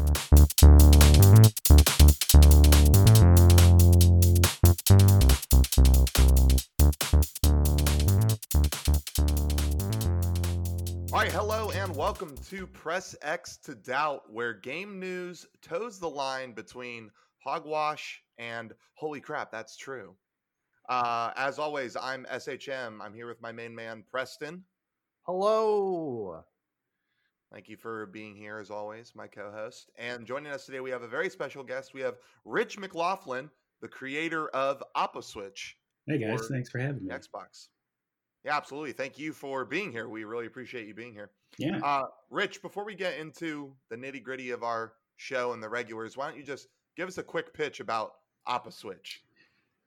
All right, hello and welcome to Press X to Doubt, where game news toes the line between hogwash and holy crap, that's true. Uh, as always, I'm SHM. I'm here with my main man, Preston. Hello. Thank you for being here, as always, my co host. And joining us today, we have a very special guest. We have Rich McLaughlin, the creator of Oppo Switch. Hey guys, thanks for having me. Xbox. Yeah, absolutely. Thank you for being here. We really appreciate you being here. Yeah. Uh, Rich, before we get into the nitty gritty of our show and the regulars, why don't you just give us a quick pitch about Oppo Switch?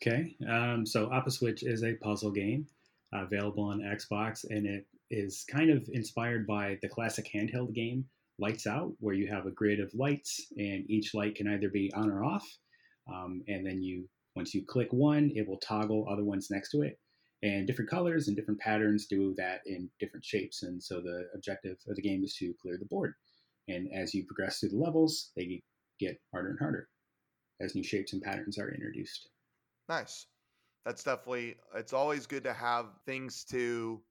Okay. Um, so Oppo Switch is a puzzle game uh, available on Xbox, and it is kind of inspired by the classic handheld game Lights Out, where you have a grid of lights, and each light can either be on or off. Um, and then you, once you click one, it will toggle other ones next to it. And different colors and different patterns do that in different shapes. And so the objective of the game is to clear the board. And as you progress through the levels, they get harder and harder as new shapes and patterns are introduced. Nice. That's definitely. It's always good to have things to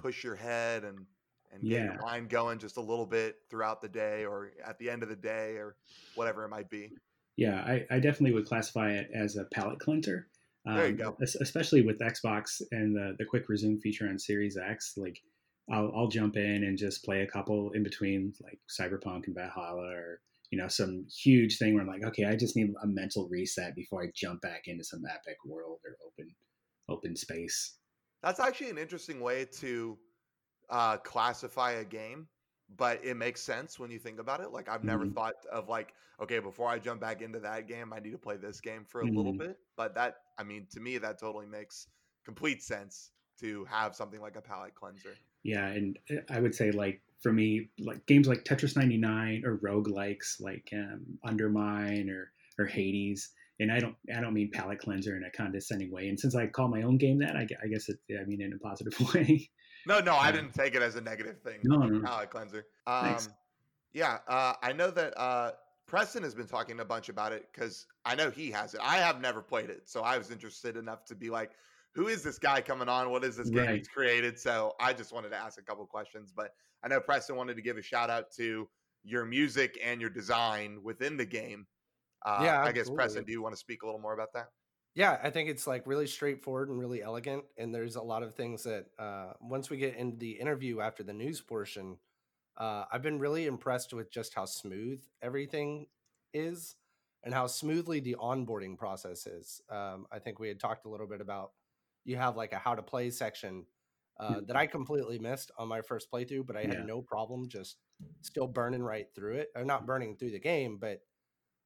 push your head and and get Yeah. your mind going just a little bit throughout the day or at the end of the day or whatever it might be. Yeah, I, I definitely would classify it as a palate cleanser. There you Um, go. Especially with Xbox and the, the quick resume feature on Series X. Like, I'll, I'll jump in and just play a couple in between, like Cyberpunk and Valhalla, or you know, some huge thing where I'm like, okay, I just need a mental reset before I jump back into some epic world or open open space. That's actually an interesting way to uh, classify a game, but it makes sense when you think about it. Like I've never Mhm. thought of like, okay, before I jump back into that game, I need to play this game for a little Mhm. bit. But that, I mean, to me, that totally makes complete sense to have something like a palate cleanser. Yeah, and uh, I would say like for me, like games like Tetris 99 or roguelikes like um, Undermine or or Hades. And I don't I don't mean palate cleanser in a condescending way. And since I call my own game that, I, I guess it, I mean in a positive way. No, no, I didn't take it as a negative thing. No, no. palate cleanser. Um, yeah, uh, I know that uh, Preston has been talking a bunch about it because I know he has it. I have never played it, so I was interested enough to be like, "Who is this guy coming on? What is this game Right. he's created?" So I just wanted to ask a couple questions, but I know Preston wanted to give a shout out to your music and your design within the game. Uh, Yeah, I guess Preston, do you want to speak a little more about that? Yeah, I think it's like really straightforward and really elegant. And there's a lot of things that uh, once we get into the interview after the news portion, uh, I've been really impressed with just how smooth everything is and how smoothly the onboarding process is. Um, I think we had talked a little bit about you have like a how to play section uh, that I completely missed on my first playthrough, but I Yeah. had no problem just still burning right through it, or not burning through the game, but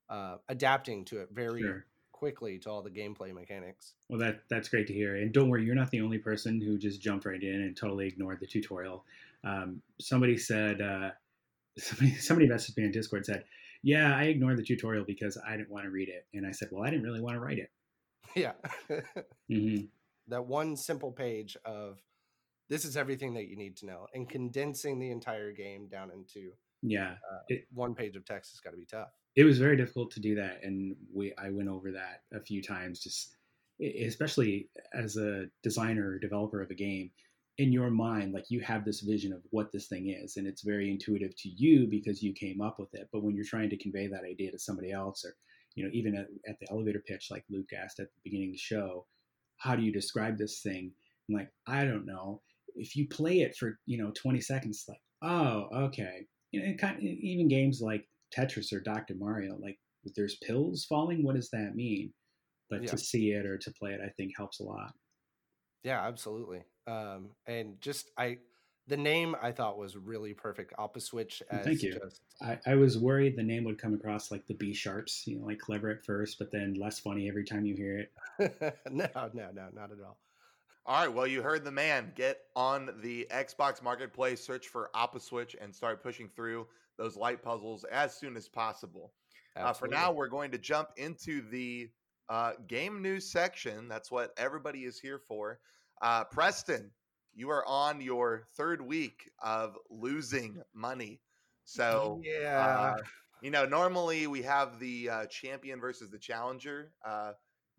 uh, adapting to it very Sure. quickly to all the gameplay mechanics. Well, that that's great to hear. And don't worry, you're not the only person who just jumped right in and totally ignored the tutorial. Um, somebody said, uh, somebody somebody messaged me on Discord said, "Yeah, I ignored the tutorial because I didn't want to read it." And I said, "Well, I didn't really want to write it." yeah. mm-hmm. that one simple page of this is everything that you need to know and condensing the entire game down into Yeah, uh, It- one page of text has got to be tough. It was very difficult to do that, and we I went over that a few times. Just especially as a designer or developer of a game, in your mind, like you have this vision of what this thing is, and it's very intuitive to you because you came up with it. But when you're trying to convey that idea to somebody else, or you know, even at, at the elevator pitch, like Luke asked at the beginning of the show, how do you describe this thing? I'm like, I don't know. If you play it for you know 20 seconds, like, oh, okay. You know, kind of, even games like Tetris or Dr. Mario, like there's pills falling, what does that mean? But Yeah. to see it or to play it, I think helps a lot. Yeah, absolutely. Um, and just I, the name I thought was really perfect. Oppa switch as thank you. just I, I was worried the name would come across like the B sharps, you know, like clever at first, but then less funny every time you hear it. no, no, no, not at all. All right, well, you heard the man. Get on the Xbox Marketplace, search for Oppa Switch, and start pushing through those light puzzles as soon as possible. Uh, for now, we're going to jump into the uh, game news section. That's what everybody is here for. Uh, Preston, you are on your third week of losing money. So, yeah, uh, you know, normally we have the uh, champion versus the challenger. Uh,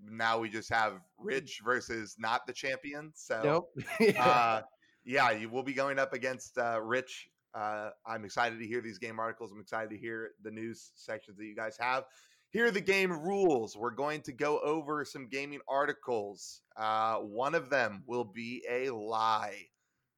now we just have Rich versus not the champion. So, Nope. uh, yeah, you will be going up against uh, Rich. Uh, I'm excited to hear these game articles. I'm excited to hear the news sections that you guys have. Here are the game rules. We're going to go over some gaming articles. Uh, one of them will be a lie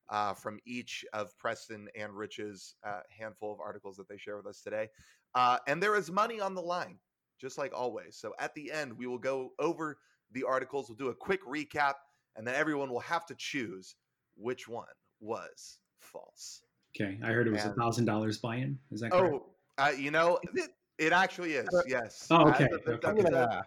uh, from each of Preston and Rich's uh, handful of articles that they share with us today. Uh, and there is money on the line, just like always. So at the end, we will go over the articles. We'll do a quick recap, and then everyone will have to choose which one was false. Okay, I heard it was a thousand dollars buy-in. Is that correct? Oh, uh, you know, it, it actually is. Yes. Oh, Uh, okay, the- the- okay. The-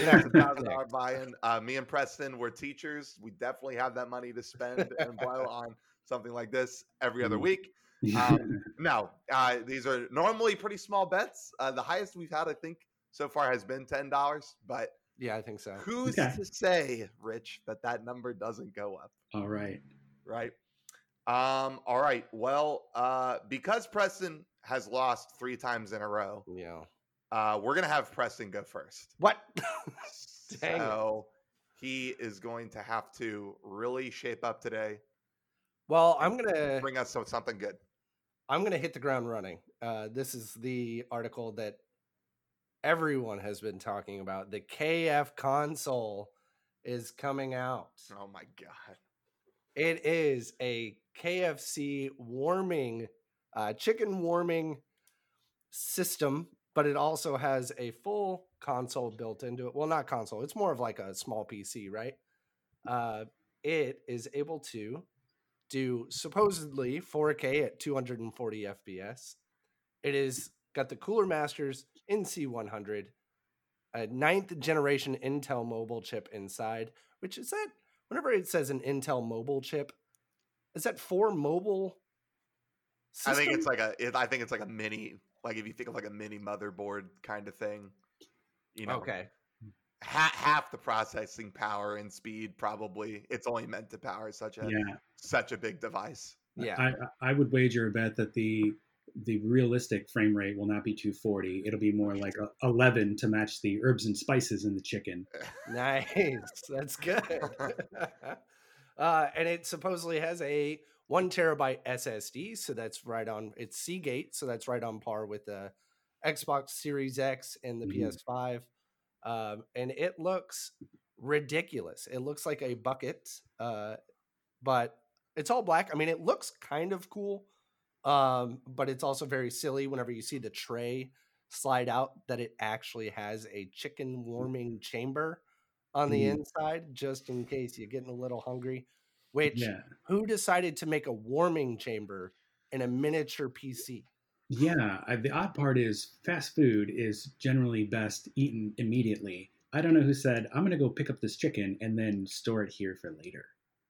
Yeah, it's a thousand Sick. dollar buy-in. Uh, me and Preston, we're teachers. We definitely have that money to spend and blow on something like this every other Mhm. week. Um, no, uh, these are normally pretty small bets. Uh, the highest we've had, I think, so far has been ten dollars. But yeah, I think so. who's Okay. to say, Rich, that that number doesn't go up? All right. Right. Um. All right. Well, uh, because Preston has lost three times in a row, Yeah. uh, we're gonna have Preston go first. What? Dang so he is going to have to really shape up today. Well, I'm gonna Bring us some- something good. I'm gonna hit the ground running. Uh, this is the article that everyone has been talking about. The KF console is coming out. Oh my god. It is a KFC warming, uh, chicken warming system, but it also has a full console built into it. Well, not console, it's more of like a small PC, right? Uh, it is able to do supposedly 4K at 240 FPS. It is got the Cooler Masters NC100, a ninth generation Intel mobile chip inside, which is that whenever it says an Intel mobile chip, is that for mobile? I think it's like a. It, I think it's like a mini. Like if you think of like a mini motherboard kind of thing. You know, okay. ha- half the processing power and speed probably. It's only meant to power such a Yeah. such a big device. Yeah. I I would wager a bet that the the realistic frame rate will not be 240. It'll be more like a 11 to match the herbs and spices in the chicken. Nice. That's good. uh, and it supposedly has a one terabyte SSD, so that's right on. It's Seagate, so that's right on par with the Xbox Series X and the Mhm. PS5. Um, and it looks ridiculous. It looks like a bucket, uh, but it's all black. I mean, it looks kind of cool, um, but it's also very silly whenever you see the tray slide out that it actually has a chicken warming chamber on the Mhm. inside just in case you're getting a little hungry. Which Yeah. who decided to make a warming chamber in a miniature PC? Yeah, I, the odd part is fast food is generally best eaten immediately. I don't know who said I'm going to go pick up this chicken and then store it here for later.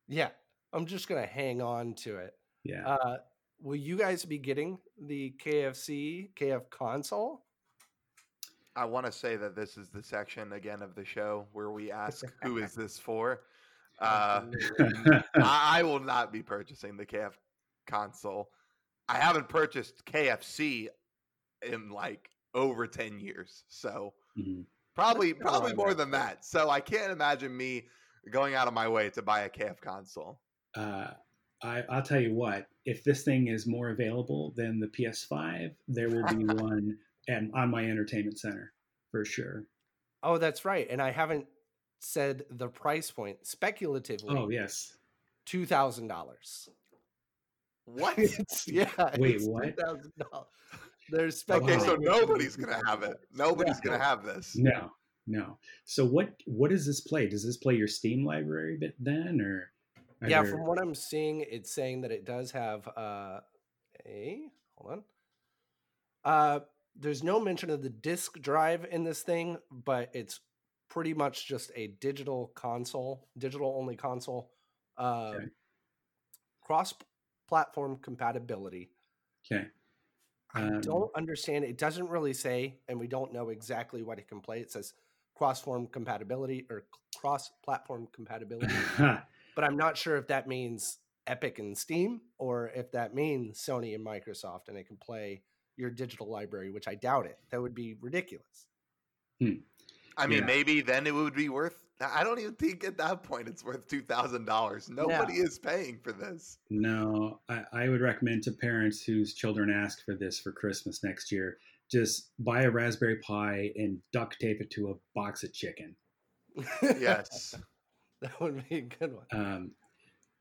Yeah, I'm just gonna hang on to it. Yeah. Uh, will you guys be getting the KFC KF console? I want to say that this is the section again of the show where we ask, "Who is this for?" Uh, I, I will not be purchasing the KF console. I haven't purchased KFC in like over ten years, so Mhm. probably probably why more than that. So I can't imagine me going out of my way to buy a KF console. Uh, I, I'll tell you what. If this thing is more available than the PS5, there will be one and on my entertainment center for sure. Oh, that's right. And I haven't said the price point speculatively. Oh yes. two thousand dollars. What? yeah. Wait, it's what? $2,000. There's okay, so nobody's gonna have it. Nobody's No. gonna have this. No, no. So what? What does this play? Does this play your Steam library bit then, or? Yeah, there- from what I'm seeing, it's saying that it does have uh, a hold on. Uh, there's no mention of the disk drive in this thing, but it's pretty much just a digital console, digital only console. Uh, Okay. Cross-platform compatibility. Okay. I Um, don't understand. It doesn't really say, and we don't know exactly what it can play. It says cross-form compatibility or cross-platform compatibility, but I'm not sure if that means Epic and Steam or if that means Sony and Microsoft, and it can play your digital library, which I doubt it. That would be ridiculous. I mean, Yeah. maybe then it would be worth. I don't even think at that point it's worth two thousand dollars. Nobody is paying for this. No, I, I would recommend to parents whose children ask for this for Christmas next year, just buy a Raspberry Pi and duct tape it to a box of chicken. Yes, that would be a good one. Um,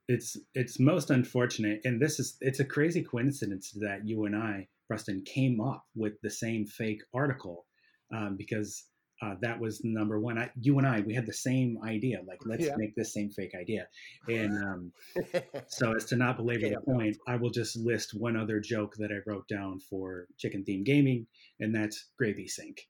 it's it's most unfortunate, and this is it's a crazy coincidence that you and I, Preston, came up with the same fake article um, because uh, that was number one. I, you and I, we had the same idea. Like, let's Yeah. make this same fake idea, and um, So as to not belabor Yeah. the point, I will just list one other joke that I wrote down for chicken themed gaming, and that's gravy sink.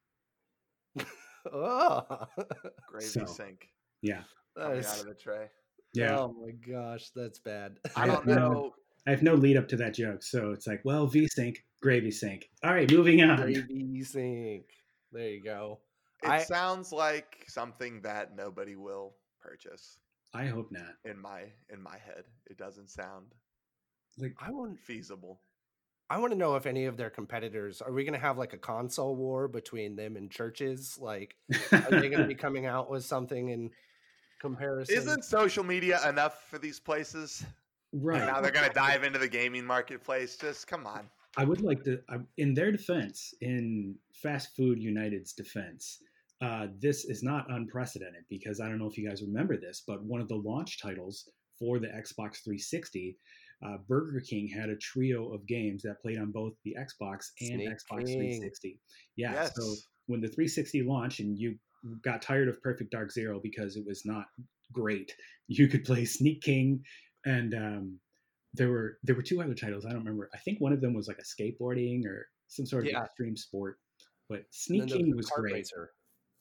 oh, gravy So, sink Yeah, coming that's- out of the tray. yeah. Oh my gosh, that's bad. I I don't know. no- I have no lead up to that joke, so it's like, well, V-Sync, gravy sink. All right, moving on. Gravy sink. There you go. It I- sounds like something that nobody will purchase. I hope not. In my in my head, it doesn't sound Like, I want. feasible. I want to know if any of their competitors are we going to have like a console war between them and Church's? Like, are they going to be coming out with something in comparison? Isn't social media enough for these places? And right? now they're gonna dive into the gaming marketplace. Just come on. I would like to, in their defense, in Fast Food United's defense, uh, this is not unprecedented because I don't know if you guys remember this, but one of the launch titles for the Xbox 360, uh, Burger King had a trio of games that played on both the Xbox and Sneak Xbox King. 360. Yeah, yes. so when the 360 launched and you got tired of Perfect Dark Zero because it was not great, you could play Sneak King and um, there were there were two other titles I don't remember. I think one of them was like a skateboarding or some sort of Yeah. extreme sport. But And Sneak King the was great. racer.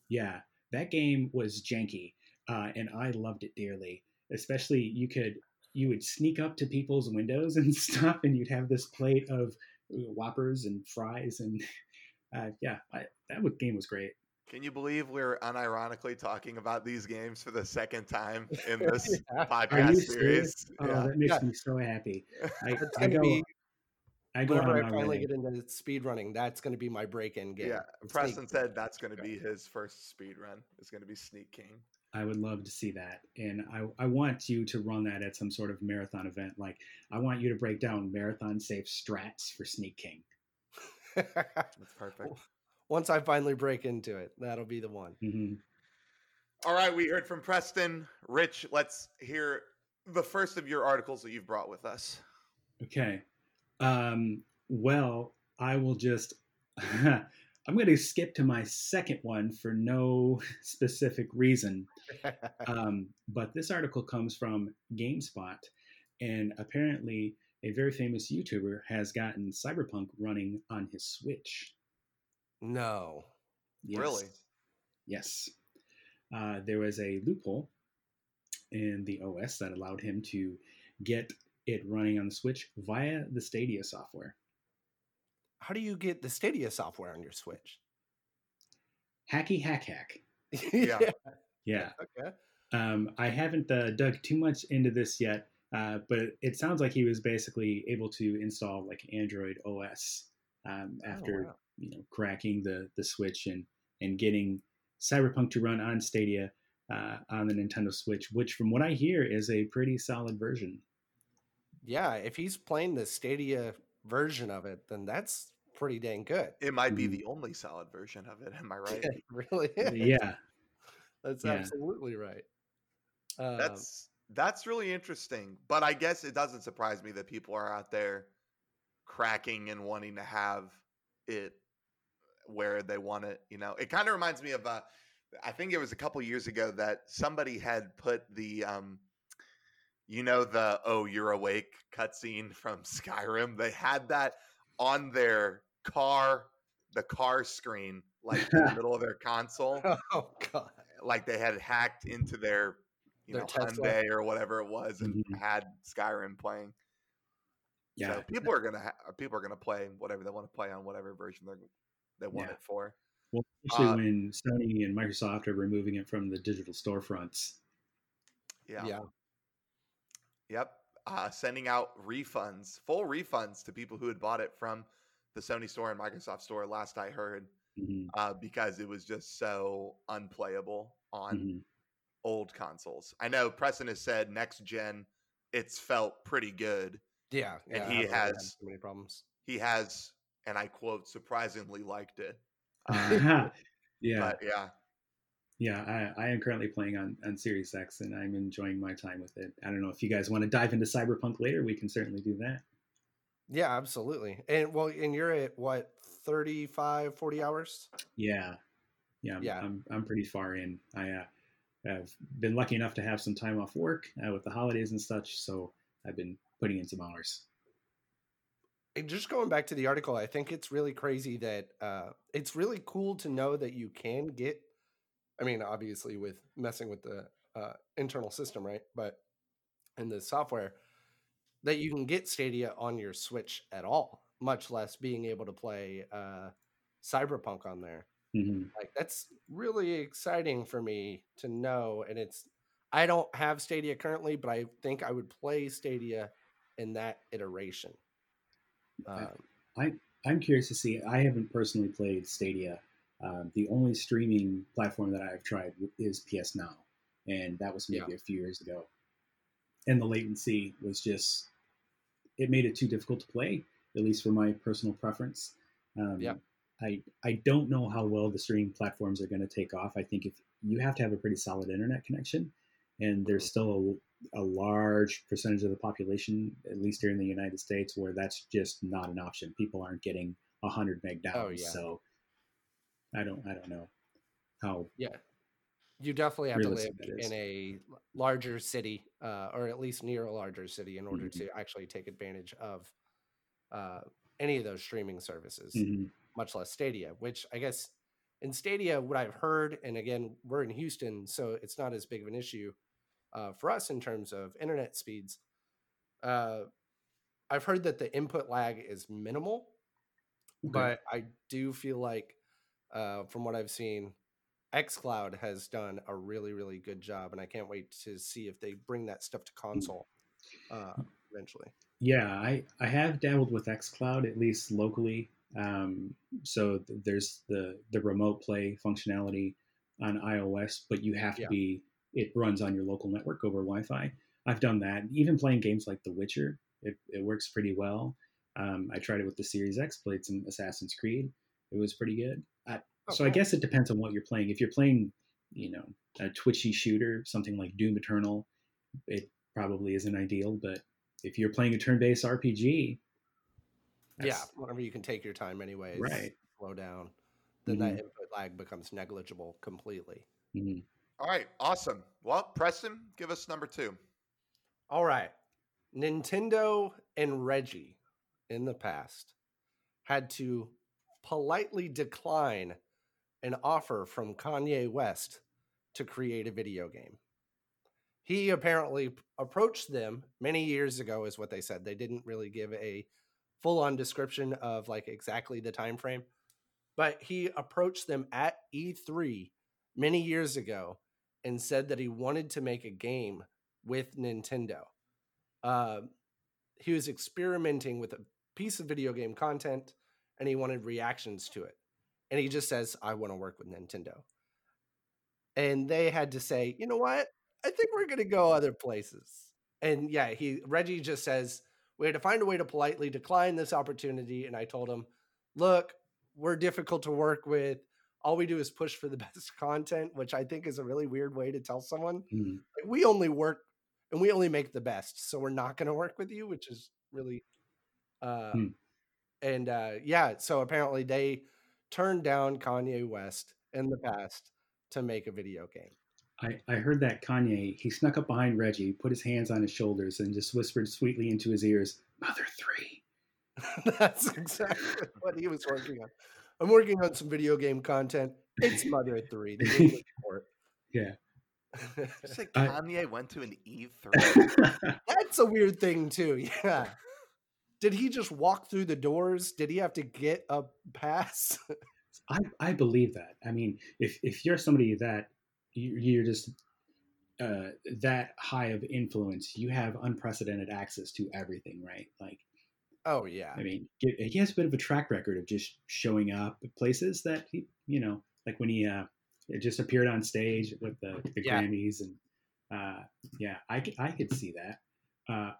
Yeah, that game was janky, uh, and I loved it dearly. Especially you could you would sneak up to people's windows and stuff, and you'd have this plate of uh, Whoppers and fries, and uh, yeah, I, that was, game was great. Can you believe we're unironically talking about these games for the second time in this Yeah. podcast serious? series? Oh, yeah. that makes Yeah. me so happy. I, That's I gonna go, be I go whenever I finally wedding. get into speed running. That's going to be my break-in game. Yeah, Sneak Preston King. said that's going to be his first speed run. It's going to be Sneak King. I would love to see that. And I, I want you to run that at some sort of marathon event. Like, I want you to break down marathon safe strats for Sneak King. That's perfect. Once I finally break into it, that'll be the one. hmm All right, we heard from Preston. Rich, let's hear the first of your articles that you've brought with us. Okay. Um, well, I will just, I'm going to skip to my second one for no specific reason. Um, but this article comes from GameSpot, and apparently, a very famous YouTuber has gotten Cyberpunk running on his Switch. No. Yes. Really? Yes. Uh, there was a loophole in the OS that allowed him to get it running on the Switch via the Stadia software. How do you get the Stadia software on your Switch? Hacky hack hack. Yeah. Yeah. Okay. Um, I haven't uh, dug too much into this yet, uh, but it sounds like he was basically able to install like Android OS um, after Oh, wow. You know cracking the the Switch and and getting Cyberpunk to run on Stadia uh, on the Nintendo Switch, which from what I hear is a pretty solid version. Yeah, if he's playing the Stadia version of it, then that's pretty dang good. It might be Mhm. the only solid version of it. Am I right? It really is. yeah, That's Yeah. absolutely right. Um, That's that's really interesting. But I guess it doesn't surprise me that people are out there cracking and wanting to have it where they want it. You know, it kind of reminds me of uh, I think it was a couple years ago that somebody had put the um, you know, the oh you're awake cutscene from Skyrim. They had that on their car, the car screen, like in the middle of their console oh god. like they had hacked into their you Their know Tesla. Hyundai or whatever it was and Mhm. had Skyrim playing. yeah. So people are gonna ha- people are gonna play whatever they want to play on whatever version they they want Yeah. it for. Well, especially Uh, when Sony and Microsoft are removing it from the digital storefronts. Yeah. Yeah. Yep. Uh, sending out refunds, full refunds to people who had bought it from the Sony store and Microsoft store. Last I heard, Mhm, uh, because it was just so unplayable on mhm. old consoles. I know Preston has said next gen, it's felt pretty good. Yeah, And yeah, I he haven't really had has- too many problems. He has, and I quote, surprisingly liked it. Uh, yeah, But yeah, yeah. I, I am currently playing on on Series X, and I'm enjoying my time with it. I don't know if you guys want to dive into Cyberpunk later. We can certainly do that. Yeah, absolutely. And well, and you're at what 35, 40 hours? Yeah, yeah. I'm, Yeah. I'm I'm pretty far in. I uh, have been lucky enough to have some time off work uh, with the holidays and such, so I've been putting in some hours. And just going back to the article, I think it's really crazy that uh, it's really cool to know that you can get. I mean, obviously, with messing with the uh, internal system, right? But in the software, that you can get Stadia on your Switch at all, much less being able to play uh, Cyberpunk on there. hmm Like that's really exciting for me to know. And it's I don't have Stadia currently, but I think I would play Stadia in that iteration. I- Um, I'm curious to see. I haven't personally played Stadia. Um, the only streaming platform that I've tried is PS Now, and that was maybe Yeah. a few years ago. And the latency was just it made it too difficult to play, at least for my personal preference. Um, Yeah. I I don't know how well the streaming platforms are going to take off. I think if you have to have a pretty solid internet connection, and there's Mhm. still a, large percentage of the population, at least here in the United States, where that's just not an option. People aren't getting a 100 meg down. Oh, yeah. So I don't I don't know how yeah. You definitely have to live Realistic that is. in a larger city, uh, or at least near a larger city, in order Mhm. to actually take advantage of uh, any of those streaming services. Mhm. much less Stadia, which I guess in Stadia, what I've heard, and again, we're in Houston, so it's not as big of an issue uh, for us in terms of internet speeds. Uh, I've heard that the input lag is minimal, Okay. but I do feel like, uh, from what I've seen, xCloud has done a really, really good job, and I can't wait to see if they bring that stuff to console uh, eventually. Yeah, I, I have dabbled with xCloud at least locally. Um, so th- there's the the remote play functionality on iOS, but you have to Yeah. be it runs on your local network over Wi-Fi. I've done that. Even playing games like The Witcher, it, it works pretty well. Um, I tried it with the Series X, played some Assassin's Creed. It was pretty good. I, Oh, so I guess it depends on what you're playing. If you're playing, you know, a twitchy shooter, something like Doom Eternal, it probably isn't ideal. But if you're playing a turn-based RPG, Yeah, whenever you can take your time, anyways. Right. Slow down. Then that Mhm. input lag becomes negligible completely. mhm. All right, awesome. Well, Preston, give us number two. All right. Nintendo and Reggie in the past had to politely decline an offer from Kanye West to create a video game. He apparently approached them many years ago is what they said. They didn't really give a full-on description of like exactly the time frame, but he approached them at E3 many years ago and said that he wanted to make a game with Nintendo. Uh, he was experimenting with a piece of video game content and he wanted reactions to it. And he just says, I want to work with Nintendo. And they had to say, you know what? I think we're going to go other places. And yeah, he Reggie just says, we had to find a way to politely decline this opportunity. And I told him, look, we're difficult to work with. All we do is push for the best content, which I think is a really weird way to tell someone like, we only work and we only make the best so we're not going to work with you which is really uh Hmm. and uh yeah so apparently they turned down kanye west in the past to make a video game I, I heard that Kanye, he snuck up behind Reggie, put his hands on his shoulders, and just whispered sweetly into his ears, Mother 3. that's exactly what he was working on i'm working on some video game content it's mother 3 the English port. Yeah. You say I- Kanye went to an E E3. that's a weird thing too yeah did he just walk through the doors did he have to get a pass I, I believe that. I mean, if, if you're somebody that you- you're just uh, that high of influence, you have unprecedented access to everything, right? Like, Oh yeah. I mean, he has a bit of a track record of just showing up at places that he, you know, like when he uh, just appeared on stage with the, the yeah. Grammys, and uh, yeah, I I could see that. Uh,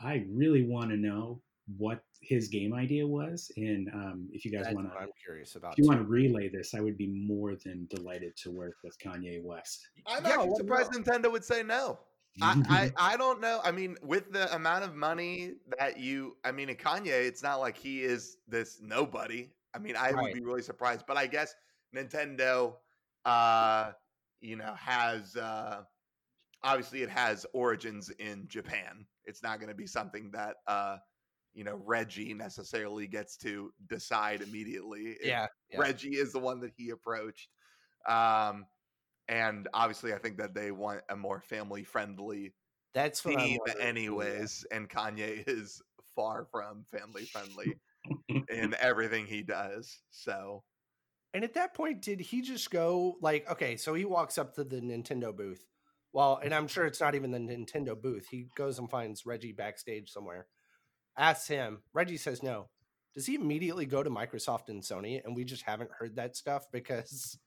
I really want to know what his game idea was, and um, if you guys want to, I'm curious about. If you want to relay this, I would be more than delighted to work with Kanye West. I'm yeah, surprised Nintendo would say no. I, I, I don't know. I mean, with the amount of money that you, I mean, in Kanye, it's not like he is this nobody. I mean, I right. would be really surprised. But I guess Nintendo, uh, you know, has uh, obviously it has origins in Japan. It's not going to be something that uh, you know Reggie necessarily gets to decide immediately. Yeah, yeah, Reggie is the one that he approached. Um, and obviously I think that they want a more family friendly that's theme anyways and Kanye is far from family friendly in everything he does so and at that point did he just go like okay so he walks up to the Nintendo booth. Well and I'm sure it's not even the Nintendo booth. He goes and finds Reggie backstage somewhere asks him Reggie says no. Does he immediately go to Microsoft and Sony and we just haven't heard that stuff? Because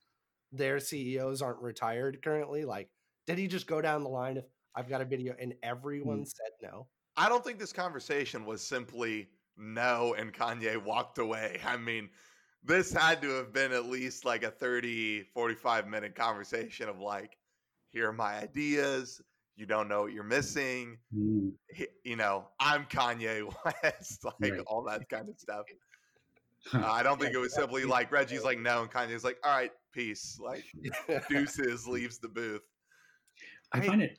their CEOs aren't retired currently? Like, did he just go down the line of I've got a video and everyone mm. said no? I don't think this conversation was simply no and Kanye walked away. I mean, this had to have been at least like a 30, 45 minute conversation of like, here are my ideas. You don't know what you're missing. Mm. You know, I'm Kanye West, like right. all that kind of stuff. Uh, I don't think it was simply like Reggie's like no, and Kanye's like, all right, peace. Like deuces leaves the booth. I find it.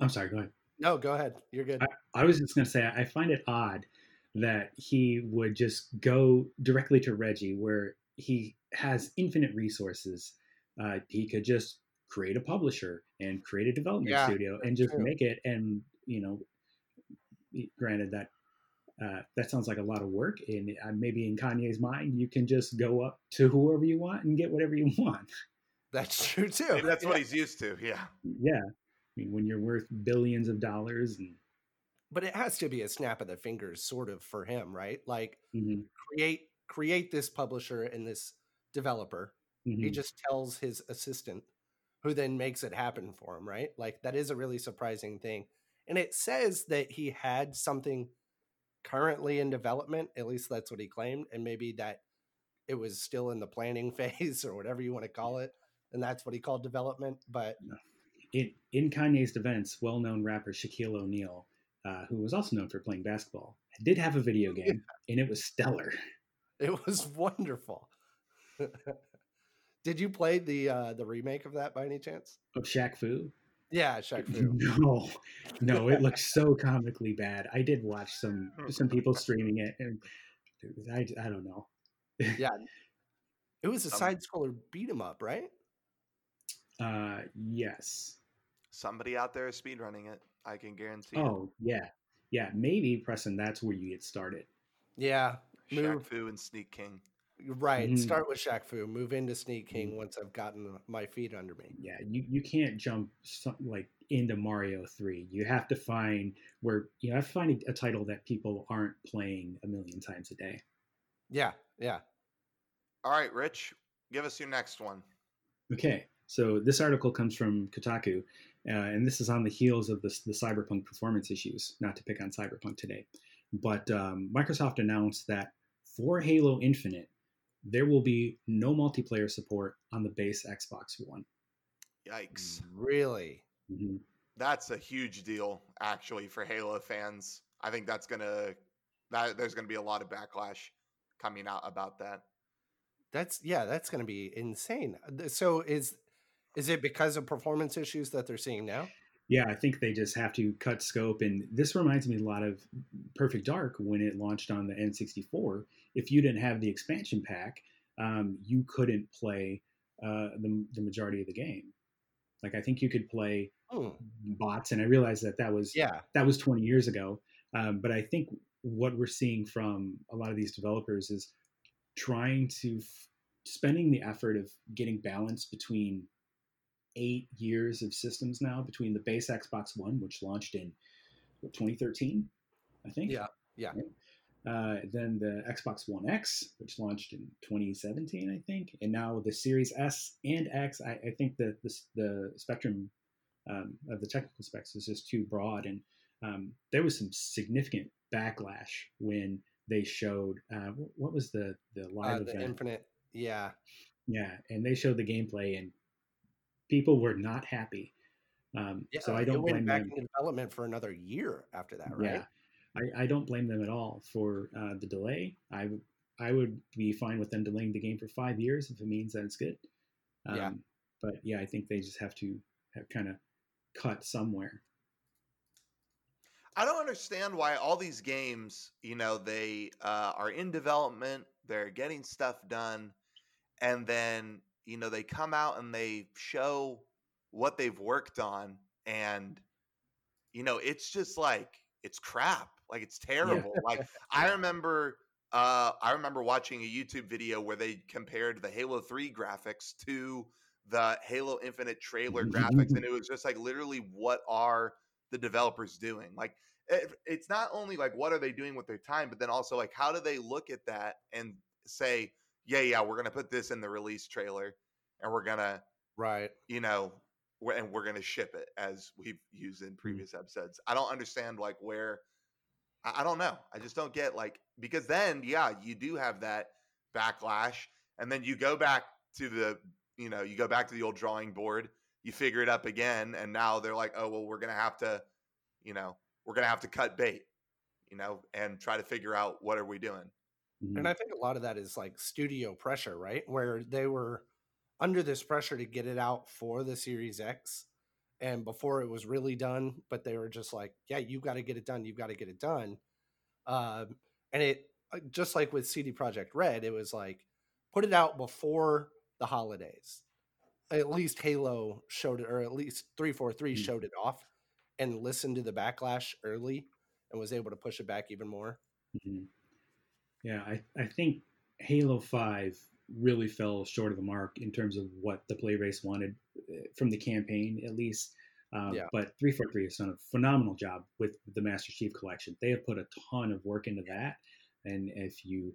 I'm sorry. Go ahead. No, go ahead. You're good. I, I was just going to say I find it odd that he would just go directly to Reggie, where he has infinite resources. Uh, he could just create a publisher and create a development yeah, studio and just true. make it. And you know, granted that uh, that sounds like a lot of work. And uh, maybe in Kanye's mind, you can just go up to whoever you want and get whatever you want. That's true too. Maybe that's yeah. what he's used to. Yeah. Yeah. I mean, when you're worth billions of dollars and. But it has to be a snap of the fingers, sort of, for him, right? Like mm-hmm. create create this publisher and this developer. Mm-hmm. He just tells his assistant, who then makes it happen for him, right? Like that is a really surprising thing. And it says that he had something currently in development. At least that's what he claimed, and maybe that it was still in the planning phase or whatever you want to call it, and that's what he called development. But in in Kanye's defense, well-known rapper Shaquille O'Neal, uh, who was also known for playing basketball, did have a video game, and it was stellar. It was wonderful. did you play the uh, the remake of that by any chance? Of Shaq Fu? Yeah, Shaq Fu. No, no, it looks so comically bad. I did watch some some people streaming it, and I, I don't know. yeah, it was a side scroller beat 'em up, right? Uh, yes. Somebody out there is speedrunning it. I can guarantee. Oh it. yeah, yeah. Maybe Preston. That's where you get started. Yeah, Shaq Fu and Sneak King. Right. Mm. Start with Shaq Fu. Move into Sneak King mm. once I've gotten my feet under me. Yeah, you, you can't jump some, like into Mario Three. You have to find where you have to find a, a title that people aren't playing a million times a day. Yeah, yeah. All right, Rich, give us your next one. Okay, so this article comes from Kotaku, uh, and this is on the heels of the, the Cyberpunk performance issues. Not to pick on Cyberpunk today, but um, Microsoft announced that for Halo Infinite, there will be no multiplayer support on the base Xbox One. Yikes. Really? Mm-hmm. That's a huge deal, actually, for Halo fans. I think that's going to, that there's going to be a lot of backlash coming out about that. That's, yeah, that's going to be insane. So is, is it because of performance issues that they're seeing now? Yeah, I think they just have to cut scope. And this reminds me a lot of Perfect Dark when it launched on the N64. If you didn't have the expansion pack, um, you couldn't play uh, the, the majority of the game. Like I think you could play oh. bots, and I realized that that was yeah that was 20 years ago. Um, but I think what we're seeing from a lot of these developers is trying to f- spending the effort of getting balance between eight years of systems now between the base Xbox One, which launched in what, 2013, I think. Yeah, yeah. Uh, then the Xbox One X, which launched in 2017, I think, and now the Series S and X. I, I think that the, the spectrum um, of the technical specs is just too broad, and um, there was some significant backlash when they showed uh, what was the the live uh, the event? Infinite, yeah, Yeah, and they showed the gameplay, and people were not happy. Um, yeah. so I don't went blame back them. into development for another year after that, right? Yeah, I, I don't blame them at all for uh, the delay. I would I would be fine with them delaying the game for five years if it means that it's good. Um, Yeah. But yeah, I think they just have to have kind of cut somewhere. I don't understand why all these games, you know, they uh, are in development, they're getting stuff done, and then, you know, they come out and they show what they've worked on, and, you know, it's just like, it's crap. Like, it's terrible. Like, I remember. Uh, I remember watching a YouTube video where they compared the Halo 3 graphics to the Halo Infinite trailer graphics, and it was just like literally what are the developers doing? Like, it, it's not only like what are they doing with their time, but then also like how do they look at that and say, yeah, yeah, we're gonna put this in the release trailer, and we're gonna, Right. you know, we- and we're gonna ship it as we've used in previous episodes. I don't understand like where. I I don't know. I just don't get like because then yeah, you do have that backlash, and then you go back to the you know you go back to the old drawing board, you figure it up again, and now they're like, oh well, we're gonna have to, you know, we're gonna have to cut bait, you know, and try to figure out what are we doing. And mm-hmm. I think a lot of that is like studio pressure, right? Where they were under this pressure to get it out for the Series X and before it was really done, but they were just like, yeah, you've got to get it done. You've got to get it done. Um, and it, uh, just like with CD Projekt Red, it was like, put it out before the holidays. At least Halo showed it, or at least 343 Mm. showed it off and listened to the backlash early and was able to push it back even more. Mhm. Yeah, I, I think Halo 5 really fell short of the mark in terms of what the play base wanted from the campaign, at least. Um, Yeah. But 343 has done a phenomenal job with the Master Chief Collection. They have put a ton of work into that. And if you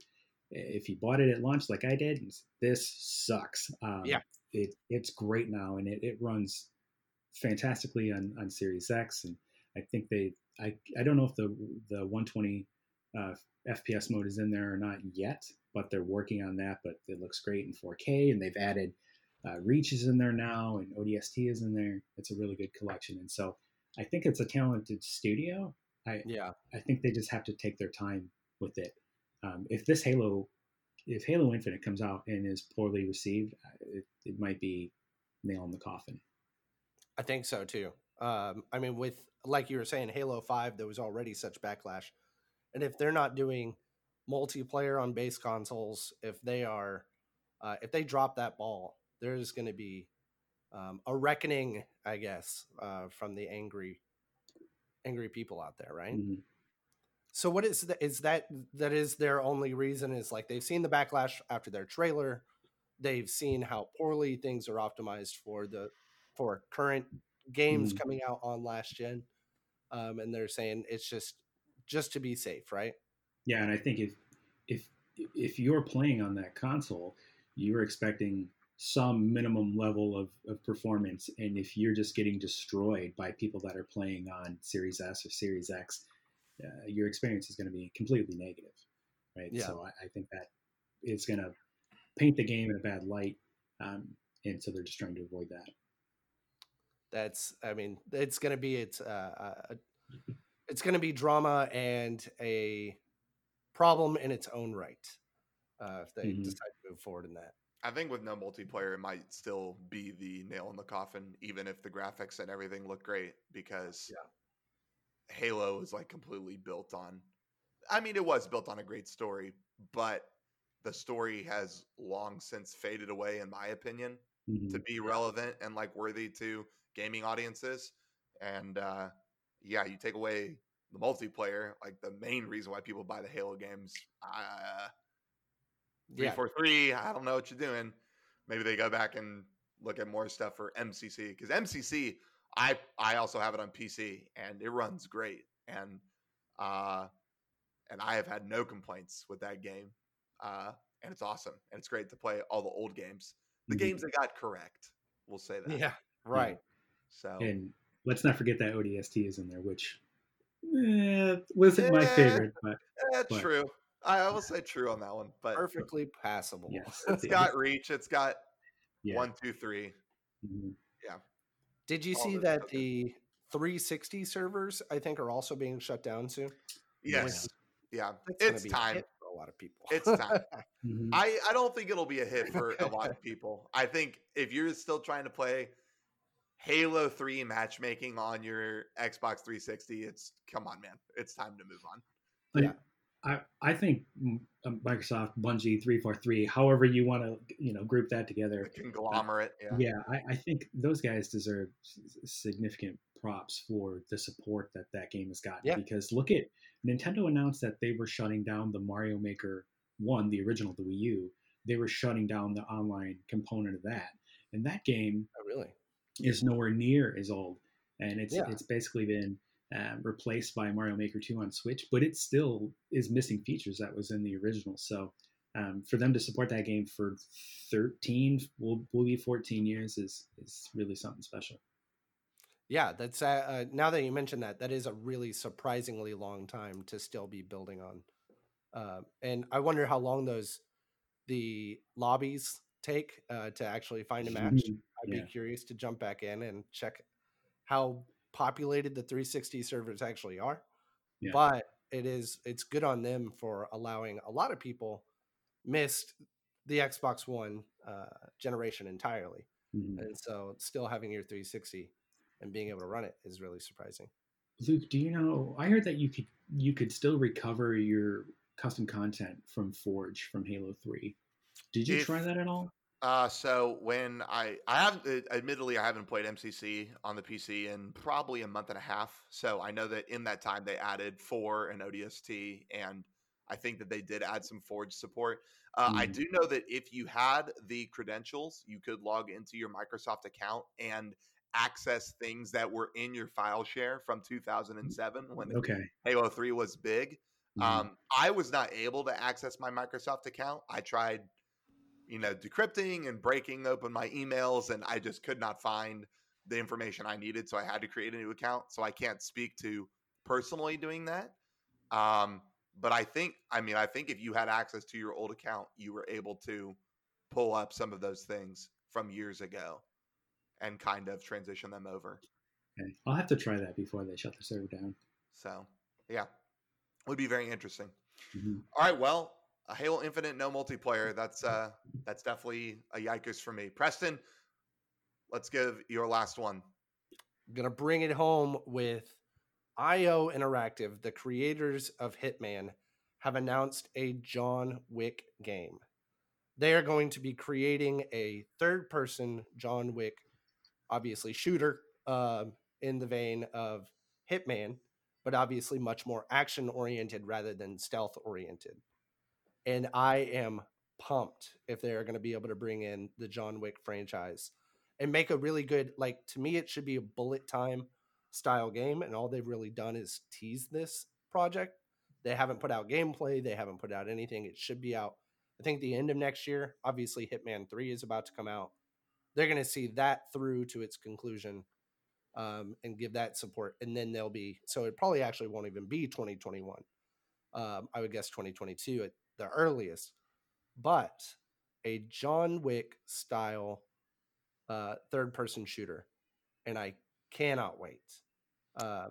if you bought it at launch like I did, this sucks. Um, Yeah. it, it's great now, and it, it runs fantastically on, on Series X. And I think they, I, I don't know if the the 120 uh, FPS mode is in there or not yet, but they're working on that. But it looks great in 4K, and they've added uh, Reach is in there now, and ODST is in there. It's a really good collection, and so I think it's a talented studio. I Yeah. I think they just have to take their time with it. Um, if this Halo, if Halo Infinite comes out and is poorly received, uh, it, it might be nail in the coffin. I think so too. Um, I mean, with like you were saying, Halo Five, there was already such backlash, and if they're not doing multiplayer on base consoles, if they are, uh, if they drop that ball, there's going to be um, a reckoning, I guess, uh, from the angry, angry people out there, right? Mhm. So what is that? Is that that is their only reason? Is like they've seen the backlash after their trailer, they've seen how poorly things are optimized for the for current games Mhm. coming out on last gen, um, and they're saying it's just just to be safe, right? Yeah, and I think if if if you're playing on that console, you're expecting some minimum level of, of performance, and if you're just getting destroyed by people that are playing on Series S or Series X, uh, your experience is going to be completely negative, right? Yeah. So I, I think that it's going to paint the game in a bad light, um, and so they're just trying to avoid that. That's I mean it's going to be it's uh, uh, it's going to be drama and a problem in its own right uh, if they Mhm. decide to move forward in that. I think with no multiplayer, it might still be the nail in the coffin, even if the graphics and everything look great, because Halo is like completely built on. I mean, it was built on a great story, but the story has long since faded away, in my opinion, Mhm. to be relevant and like worthy to gaming audiences. And uh, yeah, you take away the multiplayer, like the main reason why people buy the Halo games. Uh, three Yeah, four three. I don't know what you're doing. Maybe they go back and look at more stuff for MCC because MCC. I I also have it on PC and it runs great. And uh, and I have had no complaints with that game. Uh, and it's awesome, and it's great to play all the old games, the Mhm. games that got correct. We'll say that. Yeah, right. So And let's not forget that ODST is in there, which eh, wasn't my Eh, favorite, but eh, but- true. I, I will say true on that one, but Perfectly passable. yes, it's got reach. It's got yeah. one, two, three. Mhm. Did you all see that tokens. the 360 servers I think are also being shut down soon? Yes, yeah, That's gonna it's be a time. hit for a lot of people. It's time. Mhm. I, I don't think it'll be a hit for a lot of people. I think if you're still trying to play Halo 3 matchmaking on your Xbox 360, it's come on, man. It's time to move on. Like, Yeah. I, I think mm, um, Microsoft, Bungie, 343, however you want to, you know, group that The together. conglomerate. Yeah. Yeah, I, I think those guys deserve significant props for the support that that game has gotten. Yeah. Because look at Nintendo announced that they were shutting down the Mario Maker 1, the original, the Wii U. They were shutting down the online component of that. And that game Oh, really? is nowhere near as old, and it's Yeah. it's basically been um, replaced by Mario Maker 2 on Switch, but it still is missing features that was in the original. So um, for them to support that game for 13, will will be 14 years is is really something special. Yeah, that's uh, uh, now that you mentioned that, that is a really surprisingly long time to still be building on. Uh, and I wonder how long those the lobbies take uh, to actually find a match. I'd Yeah. be curious to jump back in and check how populated the 360 servers actually are. Yeah. But it is it's good on them for allowing a lot of people missed the Xbox One uh, generation entirely, Mhm. and so still having your 360 and being able to run it is really surprising. Luke, do you know? I heard that you could you could still recover your custom content from Forge from Halo 3. Did you If- try that at all? Uh, so when I I have uh, admittedly I haven't played MCC on the PC in probably a month and a half. So I know that in that time they added four and ODST, and I think that they did add some Forge support. Uh, I Mhm. do know that if you had the credentials, you could log into your Microsoft account and access things that were in your file share from 2007 when Okay. Halo 3 was big. Mhm. Um, I was not able to access my Microsoft account. I tried, you know, decrypting and breaking open my emails, and I just could not find the information I needed. So I had to create a new account. So I can't speak to personally doing that. Um, but I think, I mean, I think if you had access to your old account, you were able to pull up some of those things from years ago and kind of transition them over. okay. I'll have to try that before they shut the server down. So, yeah, would be very interesting. Mhm. All right, well, a Halo Infinite no multiplayer. That's uh that's definitely a yikers for me. Preston, let's give your last one. I'm gonna bring it home with IO Interactive, the creators of Hitman, have announced a John Wick game. They are going to be creating a third-person John Wick, obviously shooter, um, in the vein of Hitman, but obviously much more action-oriented rather than stealth-oriented. And I am pumped if they are going to be able to bring in the John Wick franchise and make a really good like to me it should be a bullet time style game and all they've really done is tease this project. They haven't put out gameplay they haven't put out anything it should be out. I think the end of next year obviously hitman 3 is about to come out they're going to see that through to its conclusion um, and give that support and then they'll be so it probably actually won't even be 2021 um, i would guess 2022 at the earliest but a john wick style uh, third person shooter, and I cannot wait. Uh,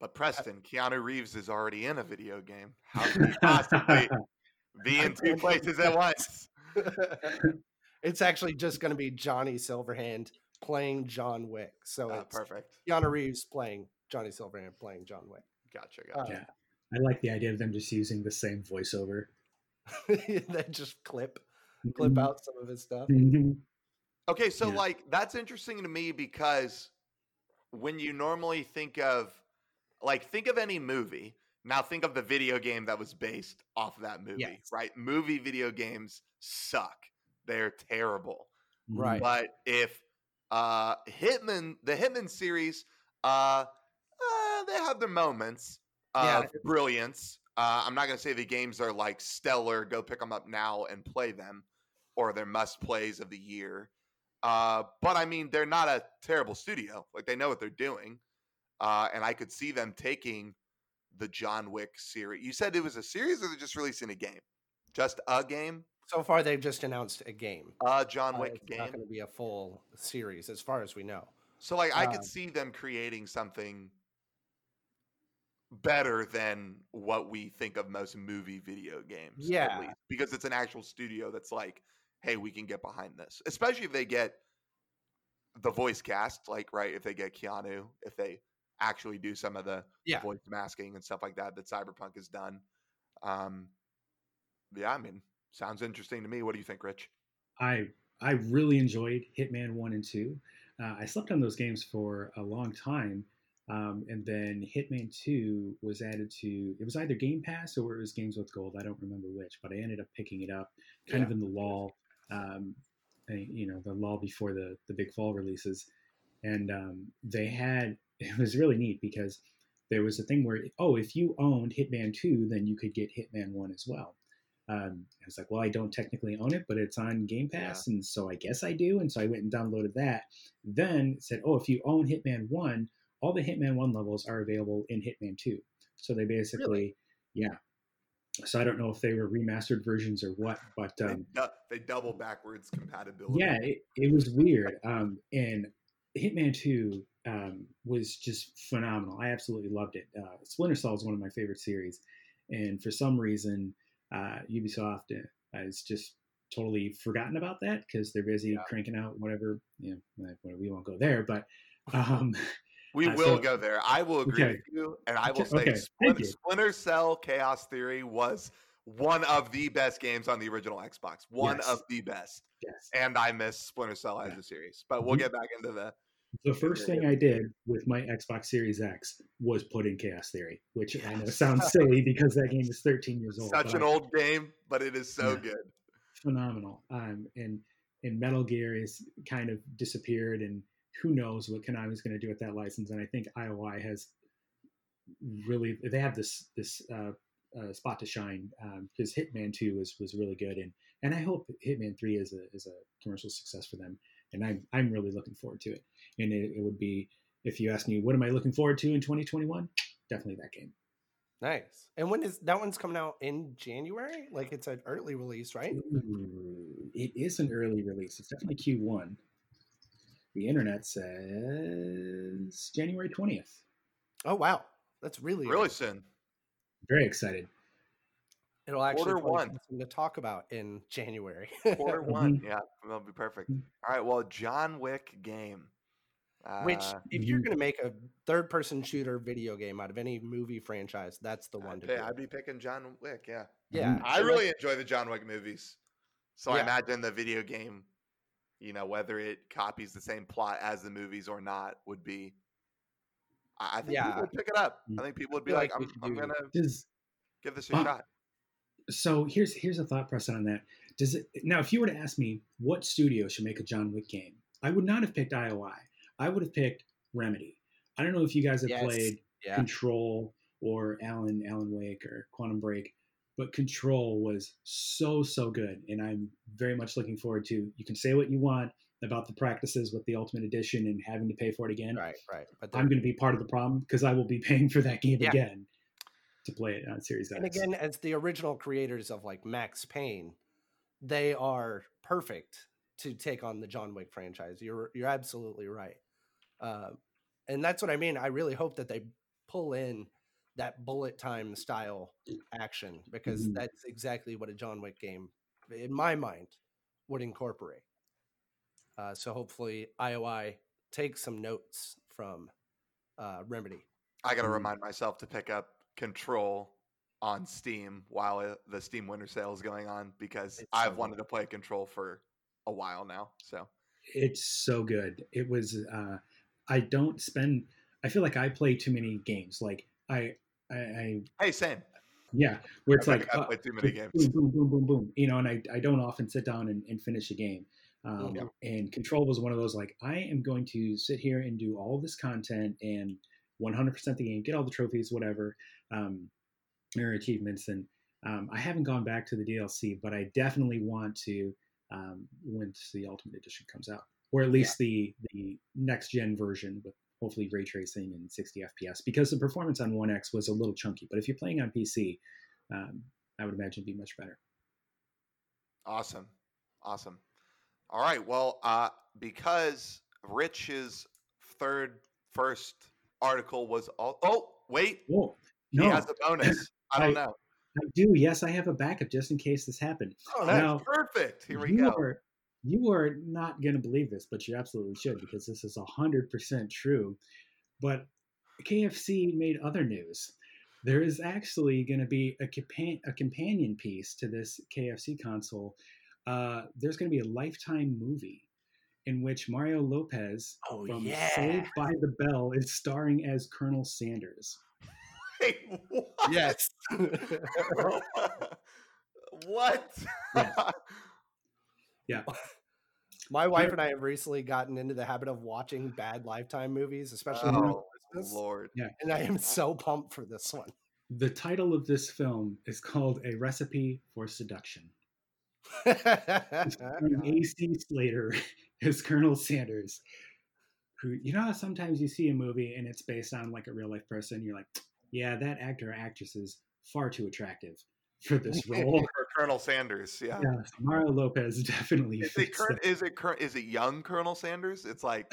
But Preston, Keanu Reeves is already in a video game. How can he possibly be in two places at once? it's actually just going to be Johnny Silverhand playing John Wick. So Uh, it's perfect. Keanu Reeves playing Johnny Silverhand playing John Wick. Gotcha. Uh, Gotcha. Yeah. I like the idea of them just using the same voiceover. then just clip clip Mhm. out some of his stuff. Mhm. Okay, so Yeah. like that's interesting to me because when you normally think of like think of any movie, now think of the video game that was based off of that movie, Yes. right? Movie video games suck. They're terrible. Right. But if uh Hitman, the Hitman series, uh, uh they have their moments Yeah. of brilliance. Uh, I'm not going to say the games are like stellar. Go pick them up now and play them, or they're must plays of the year. Uh, but I mean, they're not a terrible studio. Like they know what they're doing, uh, and I could see them taking the John Wick series. You said it was a series, or they're just releasing a game? Just a game? So far, they've just announced a game. A John Uh, Wick it's game. not going to be a full series, as far as we know. So like I Um, could see them creating something better than what we think of most movie video games. at Yeah. least, because it's an actual studio that's like, hey, we can get behind this. Especially if they get the voice cast, like right, if they get Keanu, if they actually do some of the Yeah. voice masking and stuff like that that Cyberpunk has done. Um yeah, I mean, sounds interesting to me. What do you think, Rich? I I really enjoyed Hitman One and Two. Uh, I slept on those games for a long time, um, and then Hitman Two was added to. It was either Game Pass or it was Games with Gold. I don't remember which, but I ended up picking it up, kind of in the lull, um, you know, the lull before the the big fall releases, and um, they had. It was really neat because there was a thing where oh, if you owned Hitman Two, then you could get Hitman One as well. Um, I was like, well, I don't technically own it, but it's on Game Pass, and so I guess I do. And so I went and downloaded that. Then said, oh, if you own Hitman One, all the Hitman One levels are available in Hitman Two. So they basically, yeah. So I don't know if they were remastered versions or what, but They, um, du- they double backwards compatibility. yeah, it, it was weird. Um, and Hitman Two um, was just phenomenal. I absolutely loved it. Uh, Splinter Cell is one of my favorite series, and for some reason, uh, Ubisoft uh, has just totally forgotten about that because they're busy Yeah. cranking out whatever. You know, like, we won't go there, but um, We Uh, will so- go there. I will agree Okay. with you, and I will Okay, say okay, Splinter. Splinter Cell Chaos Theory was one of the best games on the original Xbox. One Yes. of the best. yes. And I miss Splinter Cell as a series, but we'll get back into the. The first thing. I did with my Xbox Series X was put in Chaos Theory, which I know sounds silly because that game is 13 years old. Such an old game, but it is so Yeah. good. phenomenal. Um, and and Metal Gear is kind of disappeared, and who knows what Konami's going to do with that license? And I think IOI has really they have this this uh, uh, spot to shine because Hitman Two was was really good, and and I hope Hitman Three is a is a commercial success for them, and I'm I'm really looking forward to it. And it, it would be if you ask me what am I looking forward to in 2021, definitely that game. Nice. And when is that one's coming out in January? Like it's an early release, right? It is an early release. It's definitely Q1. The internet says January 20th. Oh wow, that's really Really early. soon. Very excited. It'll actually Quarter one. be something to talk about in January. Quarter one. Yeah, that'll be perfect. Mhm. All right. Well, John Wick game. Which, Uh, if you're Mhm. going to make a third-person shooter video game out of any movie franchise, that's the one I'd, to pay- do. I'd be picking John Wick. Yeah. yeah, I really enjoy the John Wick movies. So I imagine the video game, you know, whether it copies the same plot as the movies or not, would be. I I think Yeah. people would pick it up. Mm. I think people would be like, like I'm, I'm gonna Does give this a Uh, shot. so here's here's a thought process on that. Does it now if you were to ask me what studio should make a John Wick game, I would not have picked IOI. I would have picked Remedy. I don't know if you guys have Yes. played yeah, Control or Alan Alan Wake or Quantum Break, but Control was so so good, and I'm very much looking forward to. You can say what you want about the practices with the Ultimate Edition and having to pay for it again. right, right. But I'm going to be part of the problem because I will be paying for that game Yeah. again to play it on Series X. and again, as the original creators of like Max Payne, they are perfect to take on the John Wick franchise. You're you're absolutely right, uh, and that's what I mean. I really hope that they pull in that bullet time style action because Mhm. that's exactly what a John Wick game, in my mind, would incorporate. Uh, so hopefully, IOI takes some notes from uh, Remedy. I gotta Mhm. remind myself to pick up Control on Steam while uh, the Steam Winter Sale is going on because It's I've so wanted good. to play Control for a while now. So it's so good. It was. Uh, I don't spend. I feel like I play too many games. Like I, I, I hey, same. yeah, where it's I like I uh, play too many games. boom, boom, boom, boom. boom. You know, and I, I don't often sit down and, and finish a game. Um, Yeah. And Control was one of those like I am going to sit here and do all this content and 100% the game, get all the trophies, whatever. Um, mirror achievements, and um, I haven't gone back to the DLC, but I definitely want to um, once the Ultimate Edition comes out, or at least yeah. the the next gen version with hopefully ray tracing and 60 FPS, because the performance on One X was a little chunky. But if you're playing on PC, um, I would imagine it'd be much better. Awesome, awesome. All right, well, uh, because Rich's third first article was all. Oh, wait, Whoa, no. he has a bonus. I don't I, know. I do. Yes, I have a backup just in case this happened. Oh, that's now, perfect. Here we go. Are, you are not going to believe this, but you absolutely should because this is 100% true. But KFC made other news. There is actually going to be a, compa- a companion piece to this KFC console. Uh, there's going to be a lifetime movie in which Mario Lopez oh, from yeah. Saved by the Bell is starring as Colonel Sanders. Wait, what? Yes. what? Yeah. yeah. My wife and I have recently gotten into the habit of watching bad Lifetime movies, especially oh, Lord. Yeah. And I am so pumped for this one. The title of this film is called A Recipe for Seduction. AC Slater is Colonel Sanders, who you know sometimes you see a movie and it's based on like a real life person, you're like, yeah, that actor or actress is far too attractive for this role. For Colonel Sanders, yeah. Yeah, Mario Lopez definitely. Is it, cur- is it cur- is it young Colonel Sanders? It's like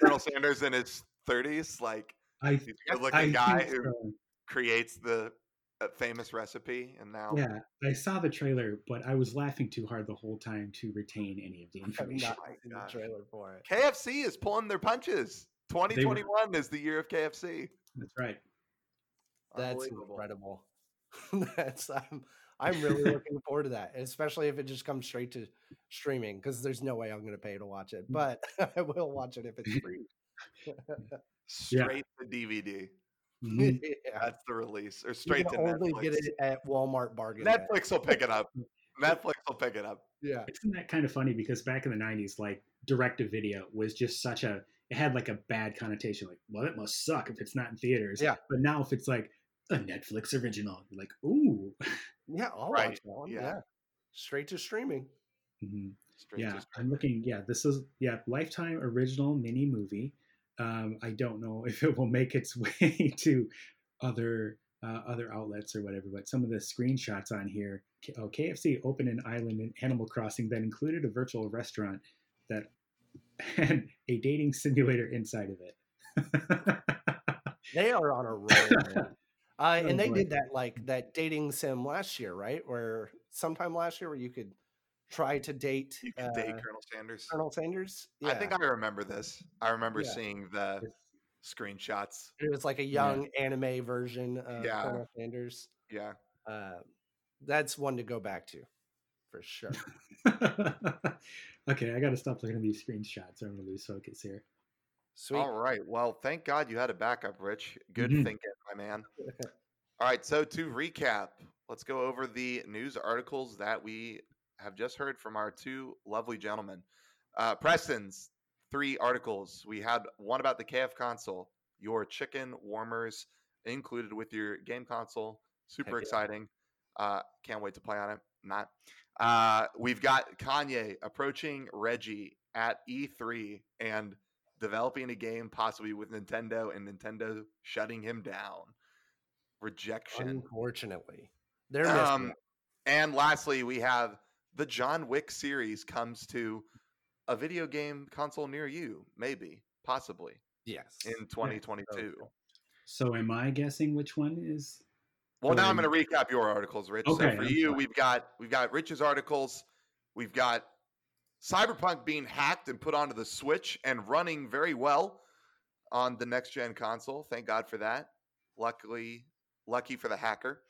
Colonel Sanders in his thirties, like I, he's a good-looking guy who so. creates the uh, famous recipe, and now yeah, I saw the trailer, but I was laughing too hard the whole time to retain any of the information. the trailer for it. KFC is pulling their punches. 2021 is the year of KFC. That's right. That's incredible. That's I'm I'm really looking forward to that, especially if it just comes straight to streaming because there's no way I'm going to pay to watch it, mm. but I will watch it if it's free. straight yeah. to DVD. Mm-hmm. yeah. That's the release, or straight to only Netflix. get it at Walmart bargain. Netflix will pick it up. Netflix will pick it up. Yeah, isn't that kind of funny? Because back in the '90s, like direct to video was just such a it had like a bad connotation. Like, well, it must suck if it's not in theaters. Yeah, but now if it's like a Netflix original. You're like, ooh. Yeah, I'll right. watch that one. Yeah. yeah. Straight to streaming. Mm-hmm. Straight yeah, I'm looking. Yeah, this is yeah lifetime original mini movie. Um, I don't know if it will make its way to other uh, other outlets or whatever, but some of the screenshots on here. Oh, KFC opened an island in Animal Crossing that included a virtual restaurant that had a dating simulator inside of it. they are on a roll. Uh, and they did that like that dating sim last year, right? Where sometime last year where you could try to date you could uh, date Colonel Sanders. Colonel Sanders. Yeah. I think I remember this. I remember yeah. seeing the screenshots. It was like a young yeah. anime version of yeah. Colonel Sanders. Yeah. Uh, that's one to go back to for sure. okay, I got to stop looking at these screenshots. I'm going to lose focus here. Sweet. All right. Well, thank God you had a backup, Rich. Good mm-hmm. thinking, my man. All right. So to recap, let's go over the news articles that we have just heard from our two lovely gentlemen. Uh, Preston's three articles. We had one about the KF console, your chicken warmers included with your game console. Super Heck exciting. Yeah. Uh, can't wait to play on it. Not. Uh, we've got Kanye approaching Reggie at E3 and developing a game possibly with Nintendo and Nintendo shutting him down. Rejection. Unfortunately. They're um, and lastly, we have the John Wick series comes to a video game console near you, maybe, possibly. Yes. In 2022. So am I guessing which one is Well, now I'm going to recap your articles, Rich. Okay, so for you, we've got we've got Rich's articles, we've got Cyberpunk being hacked and put onto the Switch and running very well on the next gen console. Thank God for that. Luckily, lucky for the hacker.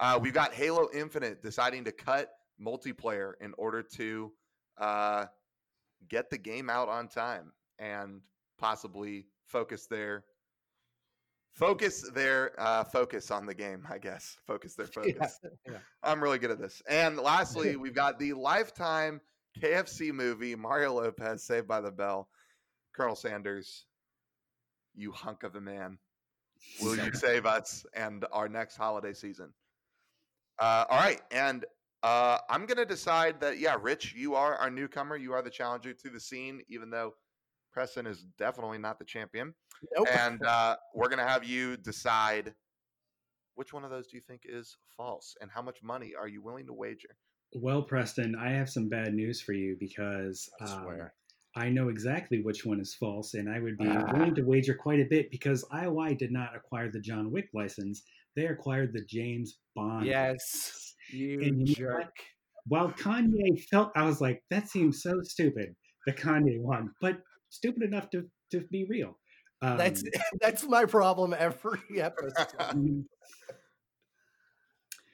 Uh, we've got Halo Infinite deciding to cut multiplayer in order to uh, get the game out on time and possibly focus their focus their uh, focus on the game. I guess focus their focus. Yeah, yeah. I'm really good at this. And lastly, we've got the lifetime KFC movie, Mario Lopez, Saved by the Bell, Colonel Sanders, you hunk of a man. Will you save us and our next holiday season? Uh, all right, and uh, I'm gonna decide that yeah, Rich, you are our newcomer. You are the challenger to the scene, even though Preston is definitely not the champion. Nope. And uh, we're gonna have you decide which one of those do you think is false, and how much money are you willing to wager? Well, Preston, I have some bad news for you because I um. I know exactly which one is false, and I would be Ah. willing to wager quite a bit because IOI did not acquire the John Wick license; they acquired the James Bond. Yes, you And you know what? jerk. While Kanye felt, I was like, that seems so stupid, the Kanye one, but stupid enough to to be real. Um, That's that's my problem every episode.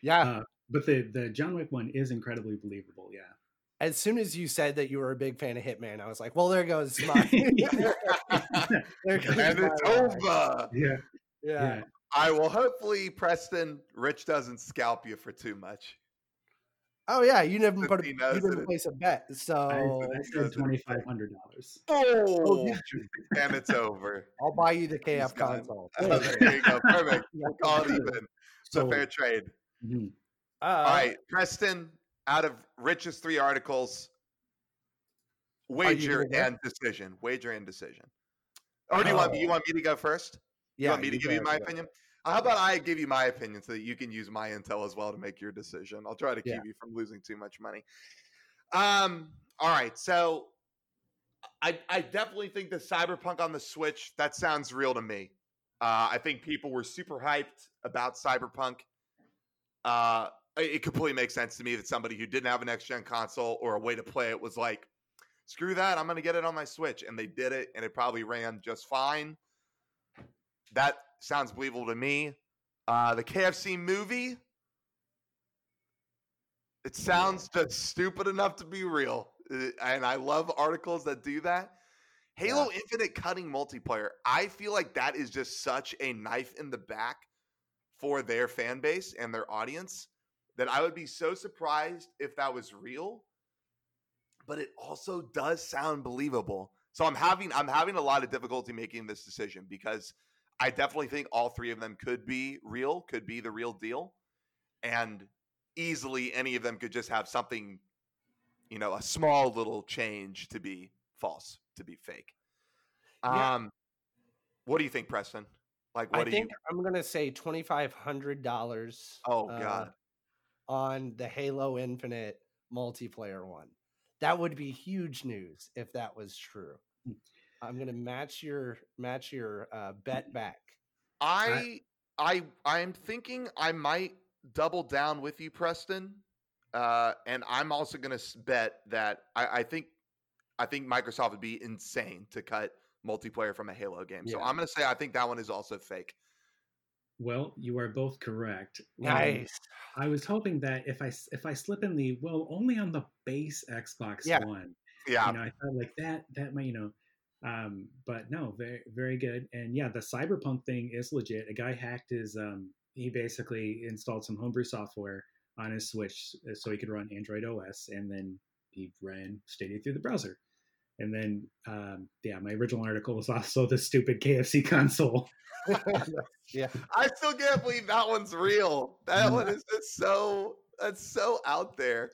Yeah. uh, but the the John Wick one is incredibly believable. Yeah. as soon as you said that you were a big fan of Hitman, I was like, well, there goes my. there goes and my it's lie. over. Yeah. Yeah. Yeah. I will hopefully, Preston, Rich doesn't scalp you for too much. Oh yeah, you didn't put a, you knows didn't place a bet, so I knows said twenty five hundred dollars. Oh, and it's over. I'll buy you the He's KF gone. console. there you go. Perfect. We'll call it even. It's a So- fair trade. Mhm. Uh, All right, Preston, out of Rich's three articles, wager and decision. Wager and decision. Or do you want me, you Oh. want me to go first? yeah, you want me to give you my opinion? How about I give you my opinion so that you can use my intel as well to make your decision? I'll try to keep Yeah. you from losing too much money. Um. All right. So, I I definitely think the Cyberpunk on the Switch that sounds real to me. Uh, I think people were super hyped about Cyberpunk. Uh, it completely makes sense to me that somebody who didn't have a next gen console or a way to play it was like, "Screw that! I'm going to get it on my Switch," and they did it, and it probably ran just fine. That sounds believable to me. Uh, the KFC movie. It sounds just stupid enough to be real, Uh, and I love articles that do that. Halo Infinite cutting multiplayer. I feel like that is just such a knife in the back for their fan base and their audience that I would be so surprised if that was real. But it also does sound believable. So I'm having I'm having a lot of difficulty making this decision because I definitely think all three of them could be real, could be the real deal. And easily any of them could just have something, you know, a small little change to be false, to be fake. Yeah. Um what do you think, Preston? Like what I do think you I'm gonna say twenty five hundred dollars. Oh god. On the Halo Infinite multiplayer one. That would be huge news if that was true. Mm. I'm gonna match your match your uh, bet back. I I I'm thinking I might double down with you, Preston. Uh, and I'm also going to bet that I, I think I think Microsoft would be insane to cut multiplayer from a Halo game. So I'm going to say I think that one is also fake. Well, you are both correct. Um, Nice. I was hoping that if I if I slip in the well only on the base Xbox Yeah. One, Yeah, you know, I thought like that that might you know, um, but no, very very good. And yeah, the Cyberpunk thing is legit. A guy hacked his um, he basically installed some homebrew software on his Switch uh, so he could run Android OS, and then he ran Stadia through the browser. And then, um, yeah, my original article was also the stupid KFC console. yeah. I still can't believe that one's real. That Mm. one is just so that's so out there.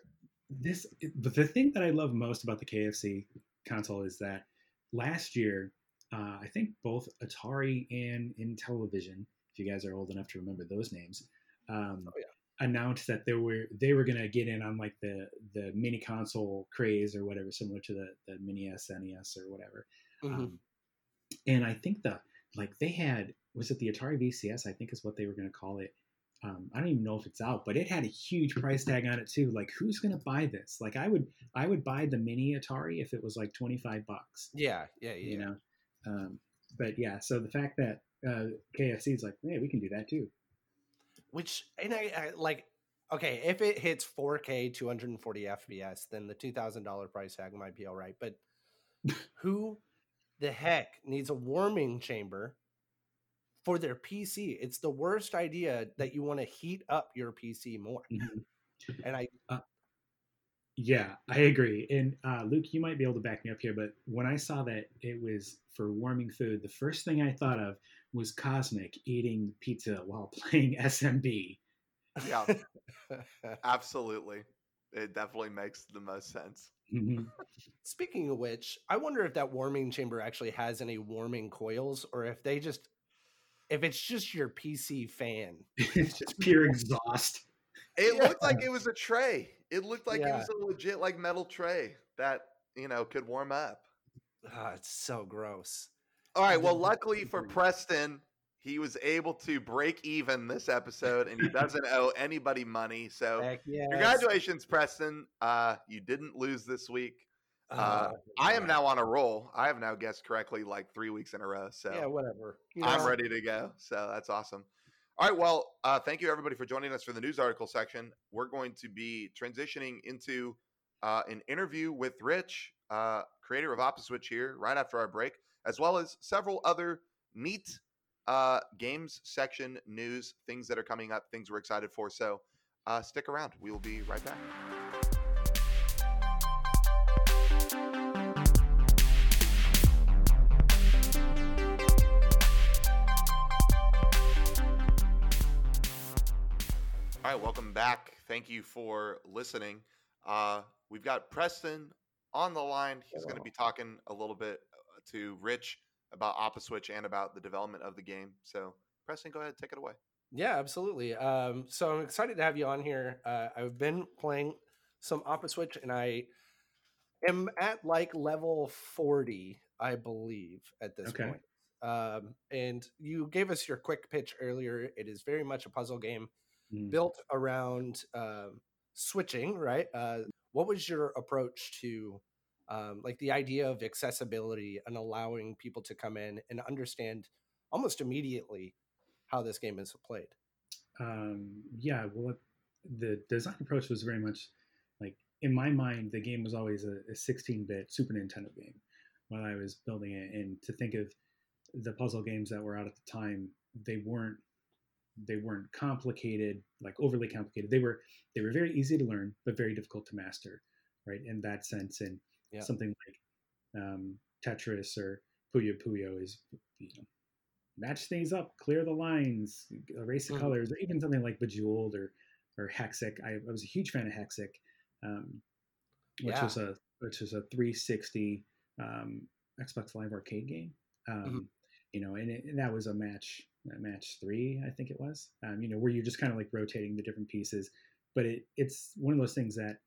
this but the thing that i love most about the kfc console is that last year uh, i think both atari and intellivision if you guys are old enough to remember those names um, Oh, yeah. Announced that they were they were going to get in on like the the mini console craze or whatever similar to the the mini snes or whatever Mhm. um, and i think the like they had was it the atari vcs i think is what they were going to call it um, I don't even know if it's out, but it had a huge price tag on it too. Like, who's gonna buy this? Like, I would, I would buy the mini Atari if it was like twenty five bucks. yeah, yeah, yeah. You know, um, but yeah. So the fact that uh, KFC is like, hey, we can do that too. Which and I, I like. Okay, if it hits 4K 240 FPS, then the two thousand dollar price tag might be all right. But who the heck needs a warming chamber for their PC? It's the worst idea that you want to heat up your PC more. Mhm. And I Yeah, I agree. And uh, Luke, you might be able to back me up here, but when I saw that it was for warming food, the first thing I thought of was Cosmic eating pizza while playing SMB. Yeah, absolutely. It definitely makes the most sense. Mhm. Speaking of which, I wonder if that warming chamber actually has any warming coils, or if they just, if it's just your PC fan. it's just pure exhaust. It Yeah. looked like it was a tray. It looked like it was a legit like metal tray that you know could warm up. Ah, it's so gross. All right. Well, luckily for Preston, he was able to break even this episode, and he doesn't owe anybody money. So yes. congratulations, Preston. Uh, you didn't lose this week. Uh, Oh, I am now on a roll. I have now guessed correctly like three weeks in a row. So Yeah, whatever. You I'm ready to go. So that's awesome. All right. Well, uh, thank you everybody for joining us for the news article section. We're going to be transitioning into uh, an interview with Rich, uh, creator of Opposwitch, here right after our break, as well as several other neat uh, games section news, things that are coming up, things we're excited for. So uh, stick around. We will be right back. All right, welcome back. Thank you for listening. Uh, we've got Preston on the line. He's going to be talking a little bit to Rich about Opposwitch and about the development of the game. So, Preston, go ahead, take it away. Yeah, absolutely. Um, so I'm excited to have you on here. Uh, I've been playing some Opposwitch, and I am at like level 40, I believe, at this Okay. point. Um, and you gave us your quick pitch earlier. It is very much a puzzle game Mm. built around um, switching, right? Uh, what was your approach to um, like the idea of accessibility and allowing people to come in and understand almost immediately how this game is played? Um, yeah, well, the design approach was very much like in my mind, the game was always a, a 16-bit Super Nintendo game when I was building it, and to think of the puzzle games that were out at the time, they weren't they weren't complicated, like overly complicated. They were they were very easy to learn, but very difficult to master, right? In that sense, and Yeah. something like um, Tetris or Puyo Puyo is you know match things up, clear the lines, erase the Mhm. colors, or even something like Bejeweled or or Hexic. I, I was a huge fan of Hexic, um, which Yeah. was a which was a 360 um, Xbox Live Arcade game. Um, Mhm. You know, and, it, and that was a match a match three, I think it was. Um, you know, where you're just kind of like rotating the different pieces, but it it's one of those things that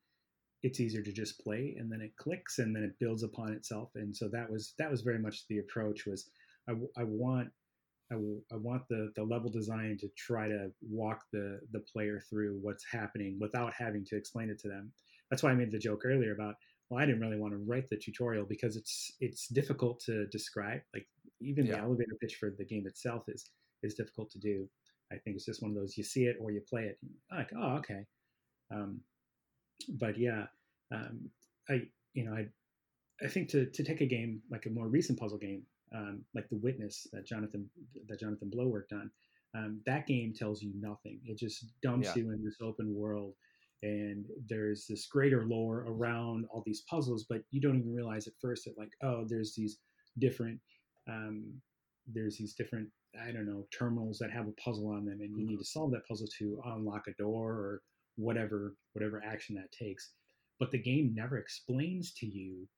it's easier to just play and then it clicks and then it builds upon itself. And so that was that was very much the approach was I want I, w- I want the the level design to try to walk the the player through what's happening without having to explain it to them. That's why i made the joke earlier about well i didn't really want to write the tutorial because it's it's difficult to describe. Like even the Yeah. elevator pitch for the game itself is is difficult to do. I think it's just one of those you see it or you play it like oh okay. Um, but yeah, um, I you know I I think to to take a game like a more recent puzzle game um, like The Witness that Jonathan that Jonathan Blow worked on, um, that game tells you nothing. It just dumps Yeah. you in this open world, and there's this greater lore around all these puzzles, but you don't even realize at first that like oh there's these different um, there's these different I don't know terminals that have a puzzle on them, and you need to solve that puzzle to unlock a door or whatever whatever action that takes. But the game never explains to you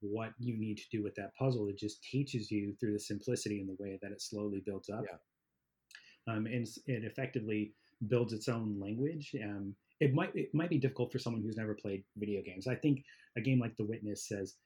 what you need to do with that puzzle. It just teaches you through the simplicity and the way that it slowly builds up. Um, and it effectively builds its own language. Um, it might it might be difficult for someone who's never played video games. I think a game like The Witness says,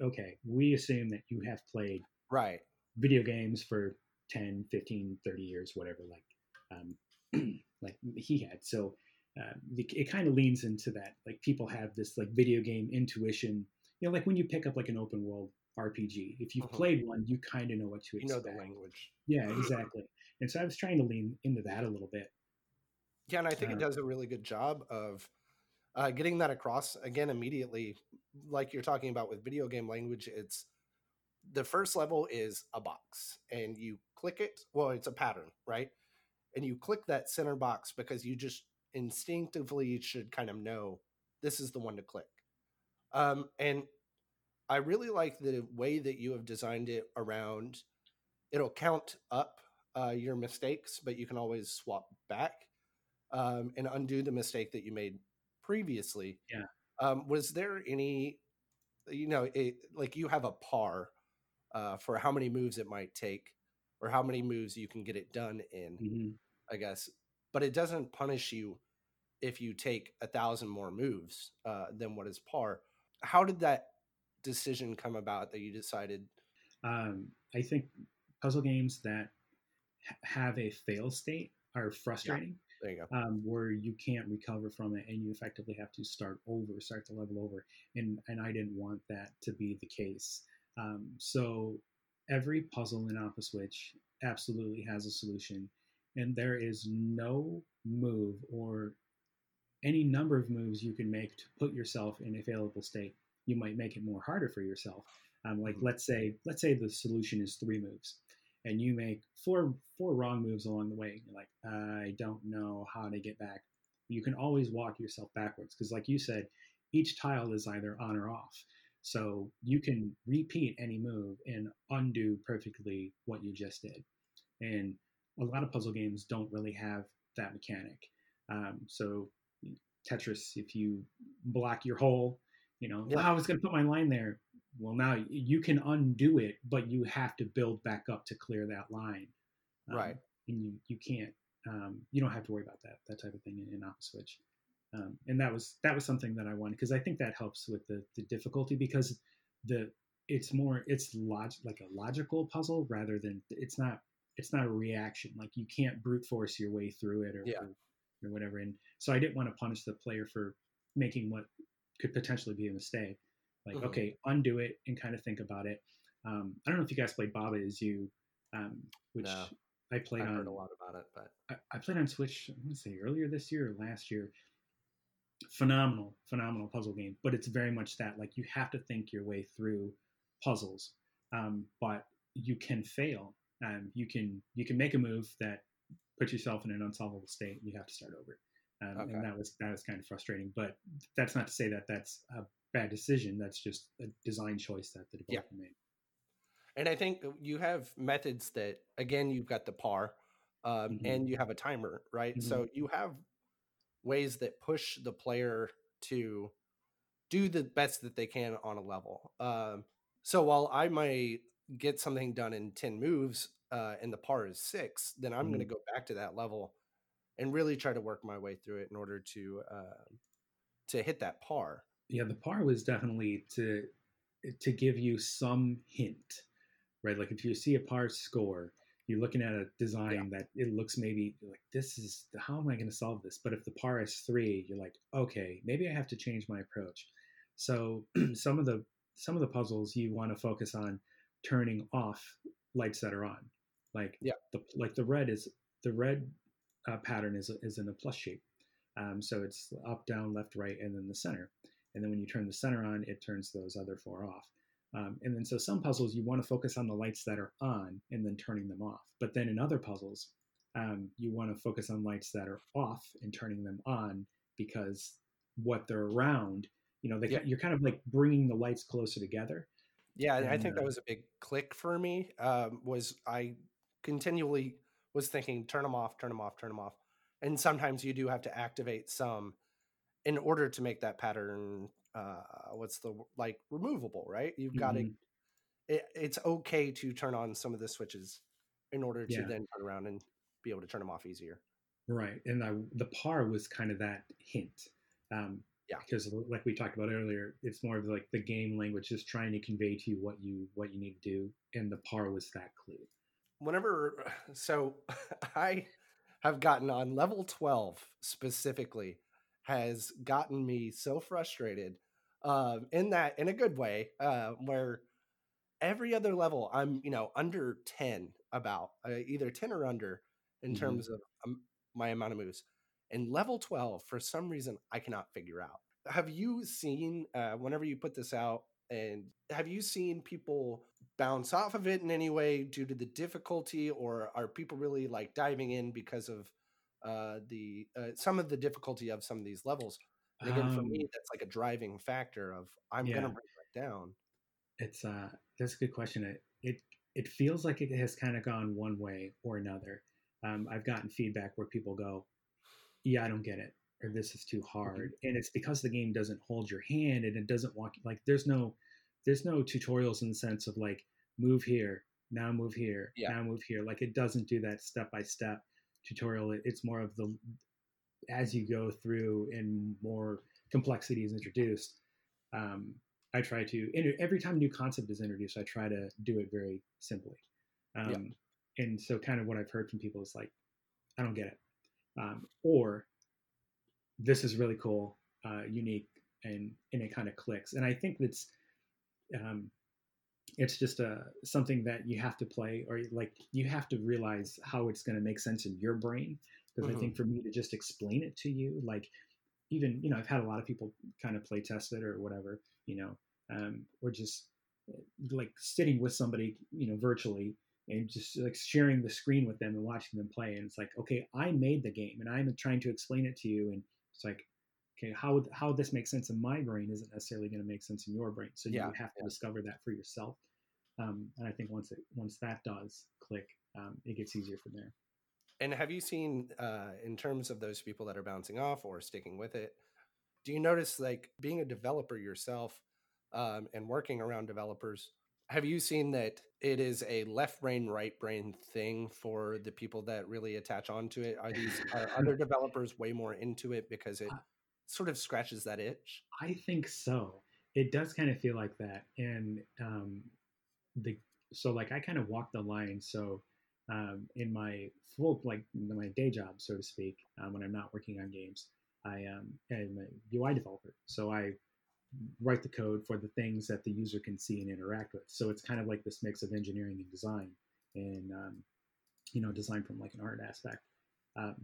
okay, we assume that you have played Right. video games for 10 15 30 years whatever like um like he had so uh, it, it kind of leans into that like people have this like video game intuition you know like when you pick up like an open world rpg if you've Mhm. played one you kind of know what to You know expect the language. yeah exactly and so i was trying to lean into that a little bit Yeah, and I think it Uh, does a really good job of uh, getting that across again immediately. Like you're talking about with video game language, it's the first level is a box, and you click it. Well, it's a pattern, right? And you click that center box because you just instinctively should kind of know this is the one to click. Um, and I really like the way that you have designed it around. It'll count up uh, your mistakes, but you can always swap back um, and undo the mistake that you made previously. Yeah. Um, was there any, you know, it, like you have a par uh, for how many moves it might take or how many moves you can get it done in, hmm I guess, but it doesn't punish you if you take a thousand more moves uh, than what is par. How did that decision come about that you decided? Um, I think puzzle games that ha- have a fail state are frustrating. There you go. um, where you can't recover from it and you effectively have to start over, start the level over. And and I didn't want that to be the case. Um, so every puzzle in Opposwitch absolutely has a solution, and there is no move or any number of moves you can make to put yourself in a failable state. You might make it more harder for yourself. Um, like Mhm. let's say let's say the solution is three moves and you make four four wrong moves along the way. You're like, I don't know how to get back. You can always walk yourself backwards because, like you said, each tile is either on or off. So you can repeat any move and undo perfectly what you just did. And a lot of puzzle games don't really have that mechanic. Um, so Tetris, if you block your hole, you know, Yeah. "Oh, I was going to put my line there. Well, now you can undo it, but you have to build back up to clear that line. Um, Right. And you, you can't, um, you don't have to worry about that, that type of thing in, in Switch. Um, and that was, that was something that I wanted because I think that helps with the, the difficulty because the, it's more, it's log, like a logical puzzle rather than, it's not, it's not a reaction. Like you can't brute force your way through it or, Yeah. or, or whatever. And so I didn't want to punish the player for making what could potentially be a mistake. Like, Mhm. okay, undo it and kind of think about it. Um, I don't know if you guys played Baba Is You, um, which No. I played I on. heard a lot about it, but I, I played on Switch. I want to say earlier this year or last year. Phenomenal, phenomenal puzzle game, but it's very much that like you have to think your way through puzzles, um, but you can fail. Um, you can you can make a move that puts yourself in an unsolvable state. You have to start over, um, Okay. and that was that was kind of frustrating. But that's not to say that that's a bad decision. That's just a design choice that the Yeah. developer made. and I think you have methods that again you've got the par, um, Mhm. and you have a timer, right? So you have ways that push the player to do the best that they can on a level. Um, so while I might get something done in ten moves, uh, and the par is six, then I'm going to go back to that level and really try to work my way through it in order to uh, to hit that par. yeah the par was definitely to to give you some hint right? Like if you see a par score you're looking at a design that it looks maybe like this is how am i going to solve this? But if the par is three you're like okay maybe i have to change my approach. So some of the some of the puzzles you want to focus on turning off lights that are on like Yeah. the like the red is the red uh, pattern is is in a plus shape um, so it's up down left right and then the center and then when you turn the center on, it turns those other four off. Um, and then so some puzzles you want to focus on the lights that are on and then turning them off. But then in other puzzles, um, you want to focus on lights that are off and turning them on because what they're around, you know, they, Yeah. you're kind of like bringing the lights closer together. Yeah, I think that was a big click for me. Um, was I continually was thinking, turn them off, turn them off, turn them off, and sometimes you do have to activate some in order to make that pattern. Uh, what's the like removable? Right? You've got to. Mhm. It, it's okay to turn on some of the switches in order to Yeah. then turn around and be able to turn them off easier. Right. And I, the par was kind of that hint. Um, Yeah. Because like we talked about earlier, it's more of like the game language just trying to convey to you what you what you need to do, and the par was that clue. whenever so i have gotten on level 12 specifically has gotten me so frustrated um in that in a good way uh where every other level i'm you know under 10 about uh, either 10 or under in Mhm. terms of um, my amount of moves and level 12 for some reason i cannot figure out have you seen uh whenever you put this out and have you seen people bounce off of it in any way due to the difficulty or are people really like diving in because of uh the uh, some of the difficulty of some of these levels and again for Um, me that's like a driving factor of i'm Yeah. gonna bring that down It's uh that's a good question. It it it feels like it has kind of gone one way or another. Um, I've gotten feedback where people go, yeah, I don't get it, or this is too Mm-hmm. hard, and it's because the game doesn't hold your hand and it doesn't walk like there's no there's no tutorials in the sense of like move here now move here Yeah. now move here like it doesn't do that step by step tutorial It- it's more of the as you go through and more complexity is introduced um, i try to and every time a new concept is introduced i try to do it very simply um, and so kind of what i've heard from people is like i don't get it um, or this is really cool uh, unique and and it kind of clicks and i think that's um, it's just a something that you have to play or like you have to realize how it's going to make sense in your brain because Mhm. i think for me to just explain it to you like even you know i've had a lot of people kind of play test it or whatever you know um, or just uh, like sitting with somebody you know virtually and just like sharing the screen with them and watching them play and it's like okay i made the game and i'm trying to explain it to you and it's like okay how would how this makes sense in my brain isn't necessarily going to make sense in your brain so Yeah, you have to discover that for yourself um, and i think once it once that does click um, it gets easier from there And have you seen, uh, in terms of those people that are bouncing off or sticking with it, do you notice like being a developer yourself um, and working around developers? Have you seen that it is a left brain, right brain thing for the people that really attach onto it? Are these are other developers way more into it because it sort of scratches that itch? I think so. It does kind of feel like that, and um, the so like I kind of walk the line. So um, in my full like my day job, so to speak, um, when I'm not working on games, I um, am a UI developer. So I write the code for the things that the user can see and interact with. So it's kind of like this mix of engineering and design, and um, you know, design from like an art aspect. Um,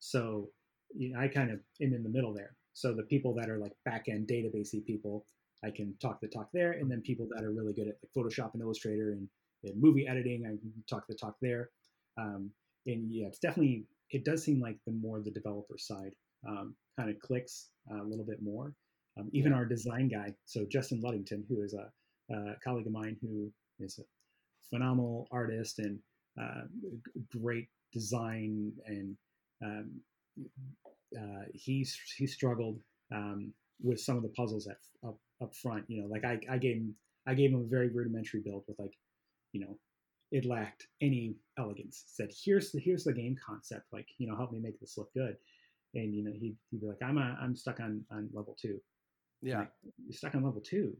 so you know, I kind of am in the middle there. So the people that are like back end databasey people, I can talk the talk there, and then people that are really good at like Photoshop and Illustrator and, and movie editing, I can talk the talk there. Um, and yeah, it's definitely it does seem like the more the developer side um, kind of clicks uh, a little bit more. Um, even our design guy, so Justin Luddington, who is a, a colleague of mine who is a phenomenal artist and uh, great design and um, uh, he's he struggled um, with some of the puzzles at, up up front. You know, like I, I gave him I gave him a very rudimentary build with like, you know, it lacked any elegance. Said here's the here's the game concept. Like you know, help me make this look good. And you know, he'd, he'd be like, I'm a, I'm stuck on on level two. Yeah. like, you're stuck on level two.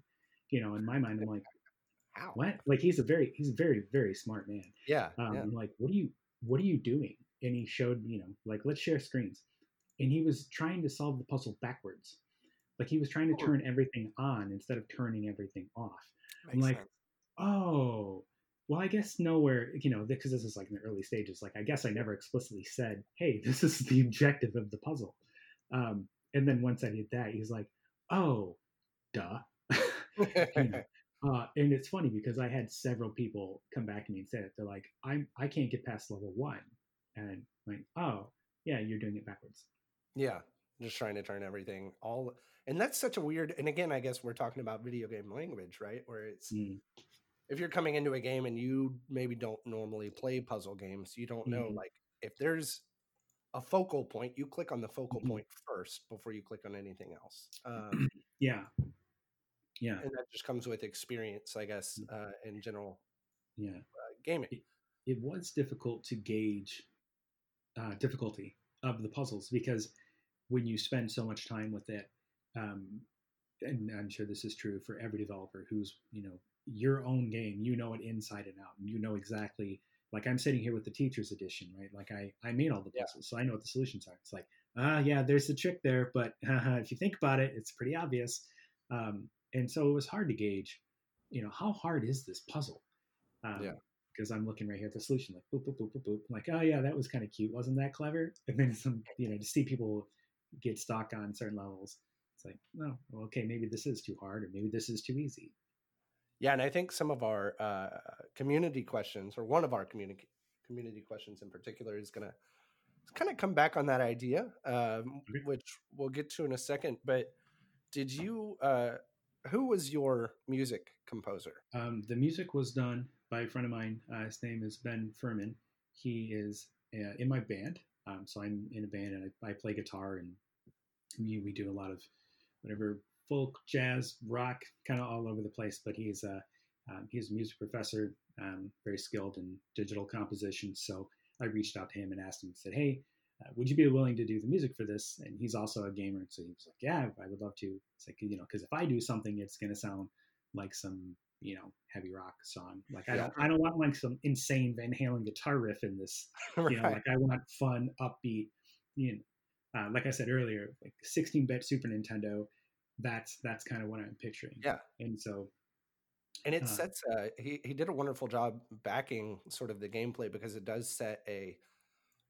You know, in my mind, I'm like, How? what? Like he's a very he's a very very smart man. Yeah. Um, yeah. I'm like, what are you what are you doing? And he showed, you know, like let's share screens. And he was trying to solve the puzzle backwards. Like he was trying to turn everything on instead of turning everything off. I'm like, sense. Oh, well, I guess nowhere, you know, because this is like in the early stages. Like, I guess I never explicitly said, "Hey, this is the objective of the puzzle." Um, and then once I did that, he's like, "Oh, duh." you know, uh, and it's funny because I had several people come back to me and say it. They're like, "I'm I can't get past level one," and I'm like, "Oh, yeah, you're doing it backwards." Yeah, just trying to turn everything all, and that's such a weird. And again, I guess we're talking about video game language, right? Where it's Mm, if you're coming into a game and you maybe don't normally play puzzle games, you don't know Mhm. like if there's a focal point, you click on the focal Mhm. point first before you click on anything else. Um, yeah, yeah, and that just comes with experience, I guess, Mm. uh, in general yeah. uh, gaming. it was difficult to gauge uh, difficulty of the puzzles because when you spend so much time with it, um, and I'm sure this is true for every developer who's you know your own game, you know it inside and out, and you know exactly. Like I'm sitting here with the teacher's edition, right? Like I I made all the Yeah. puzzles, so I know what the solutions are. It's like ah yeah, there's the trick there, but if you think about it, it's pretty obvious. Um, and so it was hard to gauge, you know, how hard is this puzzle? Um, Yeah. because I'm looking right here at the solution, like boop, boop, boop, boop, boop. I'm like, oh yeah, that was kind of cute, wasn't that clever? And then some, you know, to see people get stuck on certain levels, it's like, no, well, okay, maybe this is too hard, or maybe this is too easy. Yeah, and I think some of our uh, community questions, or one of our community community questions in particular, is going to kind of come back on that idea, um, which we'll get to in a second. But did you? Uh, who was your music composer? Um, the music was done by a friend of mine. Uh, his name is Ben Furman. He is uh, in my band. Um, so I'm in a band and I, I play guitar and we, we do a lot of whatever folk, jazz, rock, kind of all over the place. But he's a um, he's a music professor, um, very skilled in digital composition. So I reached out to him and asked him, said, "Hey, uh, would you be willing to do the music for this?" And he's also a gamer, so he was like, "Yeah, I would love to." It's like you know, because if I do something, it's going to sound like some you know heavy rock song. Like I don't I don't want like some insane Van Halen guitar riff in this. right. You know, like I want fun, upbeat. You know, uh, like I said earlier, like 16-bit Super Nintendo. That's that's kind of what I'm picturing. Yeah, and so. And it uh, sets. Uh, he he did a wonderful job backing sort of the gameplay because it does set a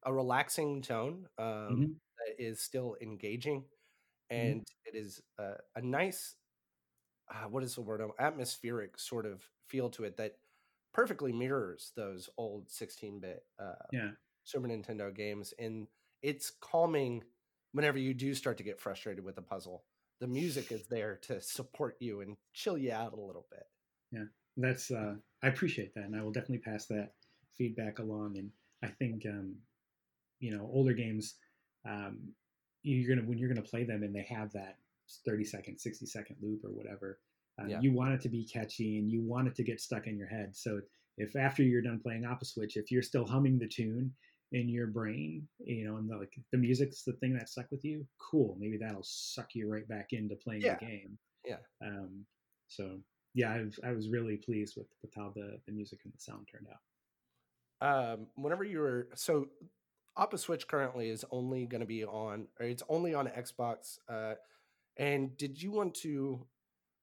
a relaxing tone um, mm-hmm. that is still engaging, mm-hmm. and mm-hmm. it is a, a nice uh, what is the word atmospheric sort of feel to it that perfectly mirrors those old 16-bit uh, yeah. Super Nintendo games and it's calming whenever you do start to get frustrated with a puzzle the music is there to support you and chill you out a little bit yeah that's uh, I appreciate that and I will definitely pass that feedback along and I think um, you know older games um, you're gonna when you're gonna play them and they have that 30 second, 60 second loop or whatever. Um, yeah. You want it to be catchy and you want it to get stuck in your head. So if after you're done playing Switch, if you're still humming the tune in your brain, you know, and the, like the music's the thing that stuck with you, cool. Maybe that'll suck you right back into playing yeah. the game. Yeah. Um, so yeah, I was, I was really pleased with, with how the, the music and the sound turned out. Um, whenever you were so Opposwitch currently is only going to be on, or it's only on Xbox. Uh, and did you want to?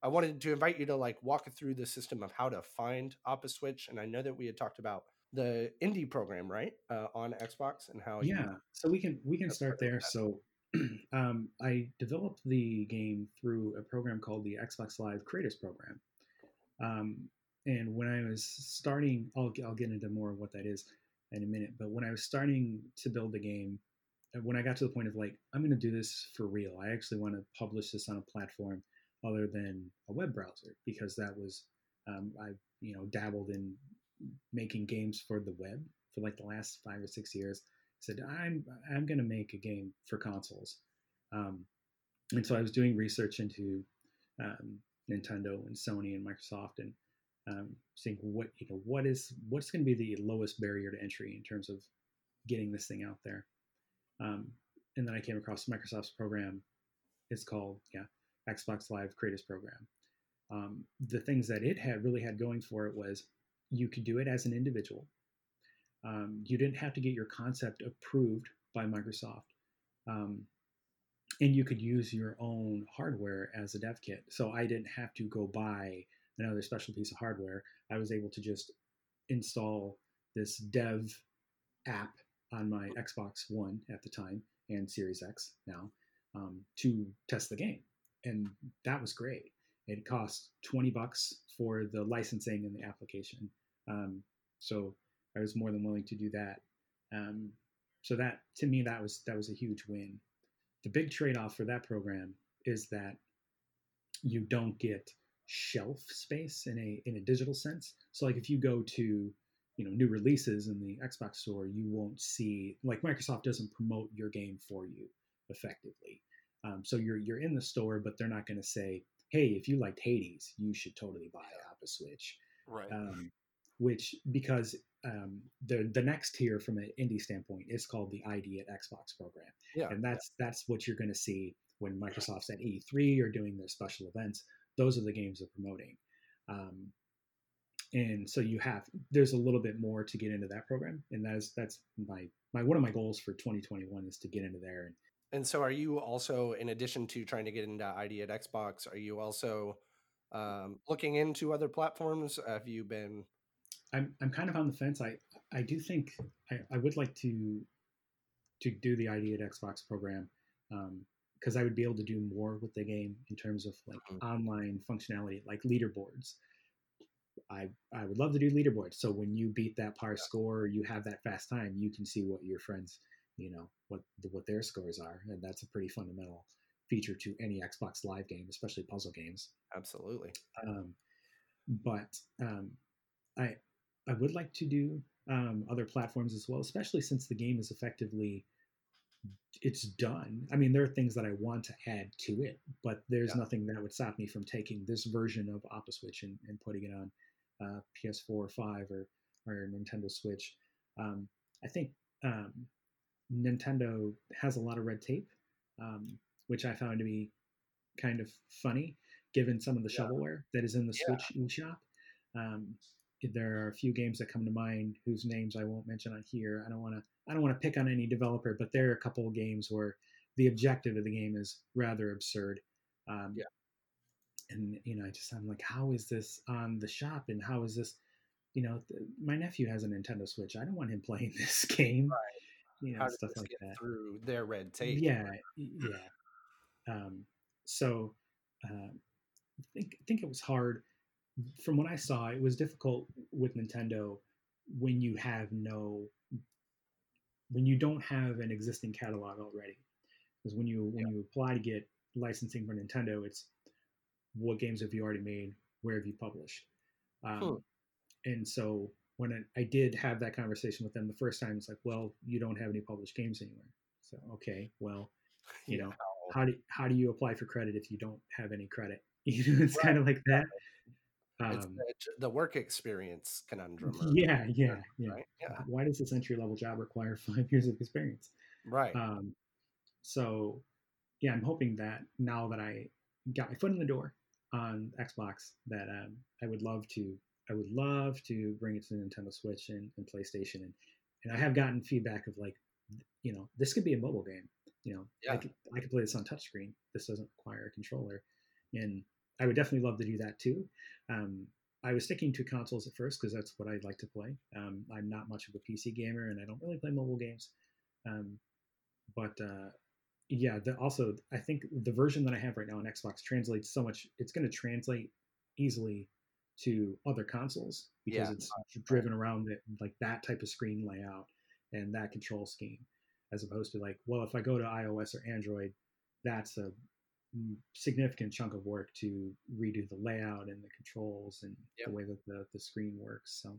I wanted to invite you to like walk through the system of how to find Opposwitch, and I know that we had talked about the indie program, right, uh, on Xbox, and how. Yeah, you, so we can we can start there. So, um, I developed the game through a program called the Xbox Live Creators Program, um, and when I was starting, I'll I'll get into more of what that is in a minute. But when I was starting to build the game, when I got to the point of like, I'm going to do this for real, I actually want to publish this on a platform other than a web browser because that was, um, I, you know, dabbled in making games for the web for like the last five or six years. I said, I'm, I'm going to make a game for consoles. Um, and so I was doing research into um, Nintendo and Sony and Microsoft and um, seeing what, you know, what is, what's going to be the lowest barrier to entry in terms of getting this thing out there. Um, and then I came across Microsoft's program. It's called yeah Xbox Live Creators Program. Um, the things that it had really had going for it was you could do it as an individual. Um, you didn't have to get your concept approved by Microsoft. Um, and you could use your own hardware as a dev kit. So I didn't have to go buy another special piece of hardware. I was able to just install this dev app on my Xbox One at the time and Series X now um, to test the game, and that was great. It cost twenty bucks for the licensing and the application, um, so I was more than willing to do that. Um, so that to me that was that was a huge win. The big trade off for that program is that you don't get shelf space in a in a digital sense. So like if you go to you know new releases in the Xbox store, you won't see like Microsoft doesn't promote your game for you effectively. Um, so you're you're in the store, but they're not going to say, "Hey, if you liked Hades, you should totally buy Opposwitch." Right. Um, which because um, the the next tier from an indie standpoint is called the ID at Xbox program. Yeah. And that's that's what you're going to see when Microsoft's at E3 or doing their special events. Those are the games they're promoting. Um, and so you have there's a little bit more to get into that program and that is that's my my one of my goals for 2021 is to get into there and and so are you also in addition to trying to get into id at xbox are you also um, looking into other platforms have you been i'm i'm kind of on the fence i i do think i, I would like to to do the id at xbox program because um, i would be able to do more with the game in terms of like mm-hmm. online functionality like leaderboards I I would love to do leaderboards. So when you beat that par yeah. score, you have that fast time, you can see what your friends, you know, what what their scores are, and that's a pretty fundamental feature to any Xbox Live game, especially puzzle games. Absolutely. Um, but um, I I would like to do um, other platforms as well, especially since the game is effectively it's done. I mean, there are things that I want to add to it, but there's Yeah. nothing that would stop me from taking this version of Opposwitch and, and putting it on uh, PS4 or 5 or, or Nintendo Switch. Um, I think um, Nintendo has a lot of red tape, um, which I found to be kind of funny given some of the Yeah. shovelware that is in the Yeah. Switch eShop. Um, there are a few games that come to mind whose names I won't mention on here. I don't want to I don't want to pick on any developer, but there are a couple of games where the objective of the game is rather absurd. Um, Yeah. And you know, I just I'm like, how is this on the shop, and how is this? You know, th- my nephew has a Nintendo Switch. I don't want him playing this game. You know, How stuff like that. through their red tape? Yeah, yeah. Um, so uh, I think I think it was hard. From what I saw, it was difficult with Nintendo when you have no when you don't have an existing catalog already. Because when you when you apply to get licensing for Nintendo, it's what games have you already made? Where have you published? Um, Hmm. And so when I, I did have that conversation with them the first time, it's like, well, you don't have any published games anywhere. So okay, well, you know, how do how do you apply for credit if you don't have any credit? You know, it's kind of like that. It's Um, the, the work experience conundrum. or- yeah, yeah, yeah. Right. Yeah. Why does this entry level job require five years of experience? Right. Um, so, yeah, I'm hoping that now that I got my foot in the door on Xbox, that um, I would love to, I would love to bring it to the Nintendo Switch and, and PlayStation, and and I have gotten feedback of like, you know, this could be a mobile game. You know, I could I could play this on touchscreen. This doesn't require a controller, and I would definitely love to do that too. Um, I was sticking to consoles at first because that's what I like to play. Um, I'm not much of a PC gamer, and I don't really play mobile games. Um, but uh, yeah, the, also I think the version that I have right now on Xbox translates so much. It's going to translate easily to other consoles because Yeah, it's driven around it like that type of screen layout and that control scheme, as opposed to like, well, if I go to iOS or Android, that's a significant chunk of work to redo the layout and the controls and Yep. the way that the, the screen works. So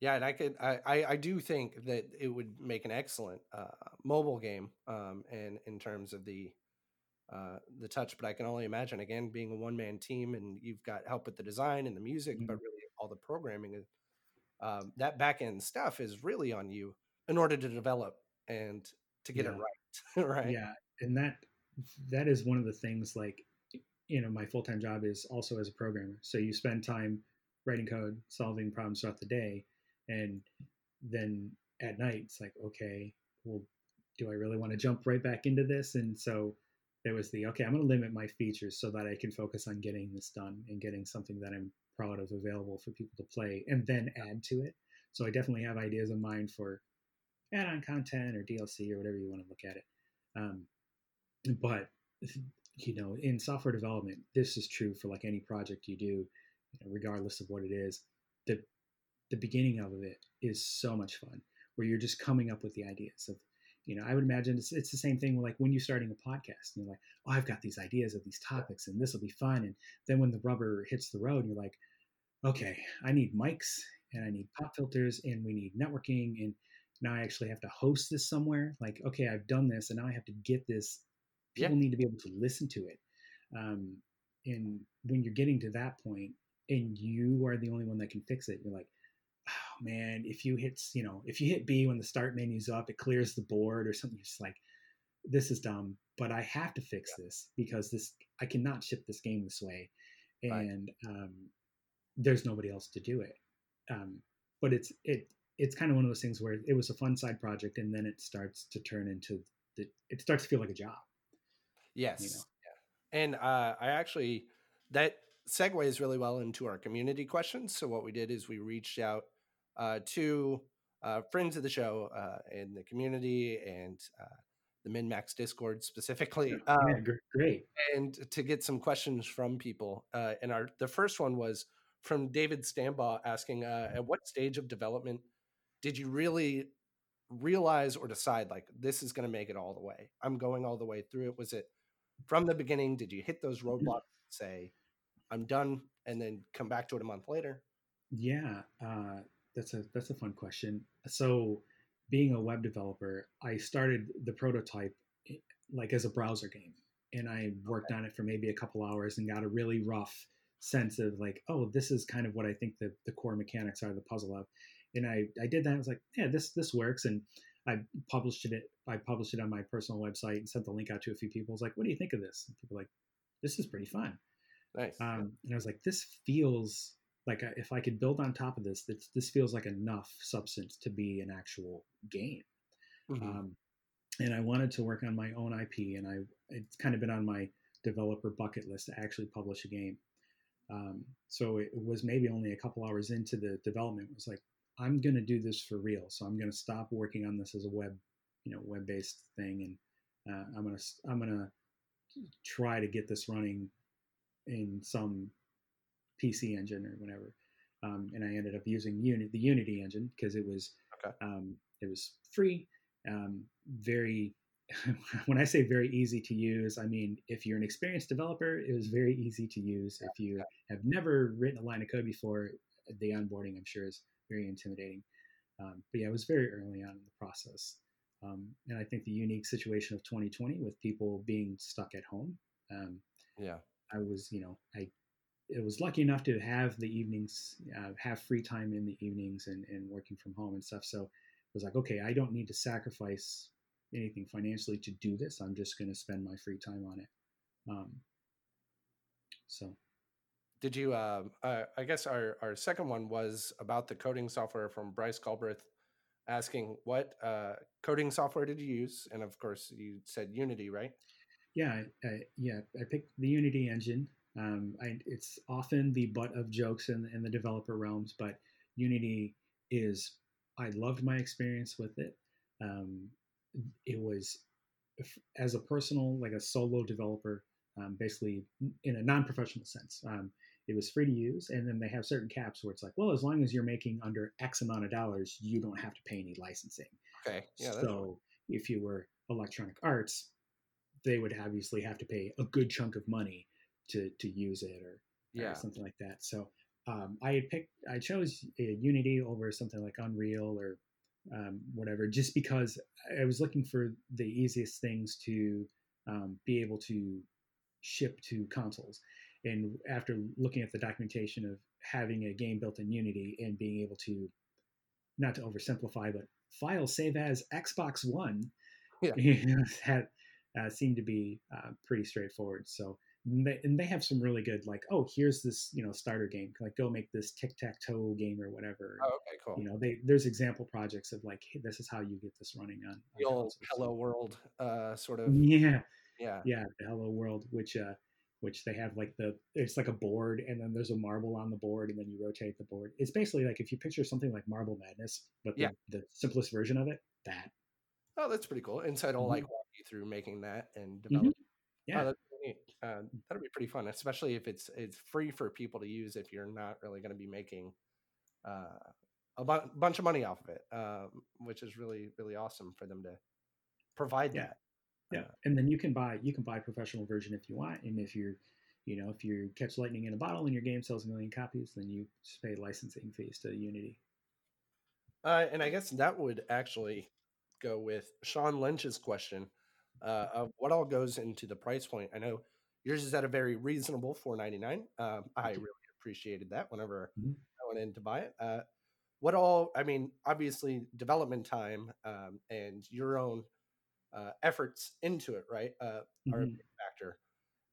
Yeah, and I could, I, I, do think that it would make an excellent uh, mobile game, um, and in terms of the, uh, the touch. But I can only imagine again being a one man team, and you've got help with the design and the music, but really all the programming, um, that back end stuff is really on you in order to develop and to get it right, right? yeah and that that is one of the things like you know my full-time job is also as a programmer. So you spend time writing code solving problems throughout the day and then at night it's like okay well do i really want to jump right back into this? And so there was the okay i'm going to limit my features so that i can focus on getting this done and getting something that i'm proud of available for people to play and then add to it. So i definitely have ideas in mind for add-on content or dlc or whatever you want to look at it. Um, but you know in software development this is true for like any project you do regardless of what it is. The the beginning of it is so much fun where you're just coming up with the ideas of you know i would imagine it's, it's the same thing like when you're starting a podcast and you're like oh i've got these ideas of these topics and this will be fun and then when the rubber hits the road you're like okay i need mics and i need pop filters and we need networking and now i actually have to host this somewhere like okay i've done this and now i have to get this Yeah. people need to be able to listen to it um, and when you're getting to that point and you are the only one that can fix it you're like oh man if you hit you know if you hit b when the start menu's up it clears the board or something you're just like this is dumb but i have to fix this because this i cannot ship this game this way Right. and um, there's nobody else to do it um, but it's it it's kind of one of those things where it was a fun side project and then it starts to turn into the, it starts to feel like a job Yes. you know. Yeah. And uh, I actually that segues really well into our community questions. So what we did is we reached out uh, to uh, friends of the show uh, in the community and uh, the MinMax Discord specifically, um, gr- great and to get some questions from people. Uh, and our the first one was from David Stambaugh asking, uh, at what stage of development did you really realize or decide like this is going to make it all the way? I'm going all the way through it. Was it from the beginning? Did you hit those roadblocks? Say, I'm done, and then come back to it a month later? Yeah, uh, that's a that's a fun question. So being a web developer, I started the prototype eh, like as a browser game, and I worked okay. on it for maybe a couple hours and got a really rough sense of like, oh, this is kind of what I think the the core mechanics are the puzzle of, and I I did that. I was like, yeah, this this works, and I published it. I published it on my personal website and sent the link out to a few people. I was like, what do you think of this? And people were like, this is pretty fun. Nice. Um, and I was like, this feels like if I could build on top of this, this, this feels like enough substance to be an actual game. Mm-hmm. Um, and I wanted to work on my own IP, and I it's kind of been on my developer bucket list to actually publish a game. Um, so it was maybe only a couple hours into the development. It was like, I'm going to do this for real. So I'm going to stop working on this as a web, you know, web-based thing, and uh, I'm going to I'm going to try to get this running in some PC engine or whatever. Um, and I ended up using Uni- the Unity engine because it was okay. um, it was free, um, very. when I say very easy to use, I mean if you're an experienced developer, it was very easy to use. If you have never written a line of code before, the onboarding I'm sure is very intimidating. Um, but yeah, it was very early on in the process. Um, and I think the unique situation of 2020 with people being stuck at home. Um, yeah, I was, you know, I it was lucky enough to have the evenings, uh, have free time in the evenings and, and working from home and stuff. So it was like, okay, I don't need to sacrifice anything financially to do this. I'm just going to spend my free time on it. Um, so did you uh, uh, i guess our, our second one was about the coding software from bryce galbraith asking what uh, coding software did you use? And of course you said unity right? Yeah I, yeah i picked the unity engine. Um, I, it's often the butt of jokes in, in the developer realms but unity is i loved my experience with it. Um, it was as a personal like a solo developer um, basically in a non-professional sense. Um, it was free to use and then they have certain caps where it's like well as long as you're making under x amount of dollars you don't have to pay any licensing. Okay. Yeah so if you were electronic arts they would obviously have to pay a good chunk of money to to use it or, yeah. or something like that. So um, i had picked i chose unity over something like unreal or um, whatever just because i was looking for the easiest things to um, be able to ship to consoles and after looking at the documentation of having a game built in Unity and being able to, not to oversimplify, but file save as Xbox One, yeah. had uh, seemed to be uh, pretty straightforward. So and they, and they have some really good like oh here's this you know starter game like go make this tic tac toe game or whatever. Oh, okay, cool. You know they there's example projects of like hey, this is how you get this running on, on the old Hello World uh, sort of yeah yeah yeah the Hello World which uh which they have like the it's like a board and then there's a marble on the board and then you rotate the board. It's basically like if you picture something like Marble Madness, but the, yeah. the simplest version of it, that. Oh, that's pretty cool. And so I don't mm-hmm. like walk you through making that and developing. Mm-hmm. Yeah. Oh, uh, that'll be pretty fun, especially if it's it's free for people to use if you're not really going to be making uh, a bu- bunch of money off of it, um, which is really really awesome for them to provide yeah. that. Yeah, and then you can buy you can buy a professional version if you want, and if you're, you know, if you catch lightning in a bottle and your game sells a million copies, then you pay licensing fees to Unity. Uh, and I guess that would actually go with Sean Lynch's question uh, of what all goes into the price point. I know yours is at a very reasonable four ninety nine. Um, I really appreciated that whenever mm-hmm. I went in to buy it. Uh, what all? I mean, obviously, development time um, and your own uh, efforts into it, right, uh, mm-hmm. are a big factor.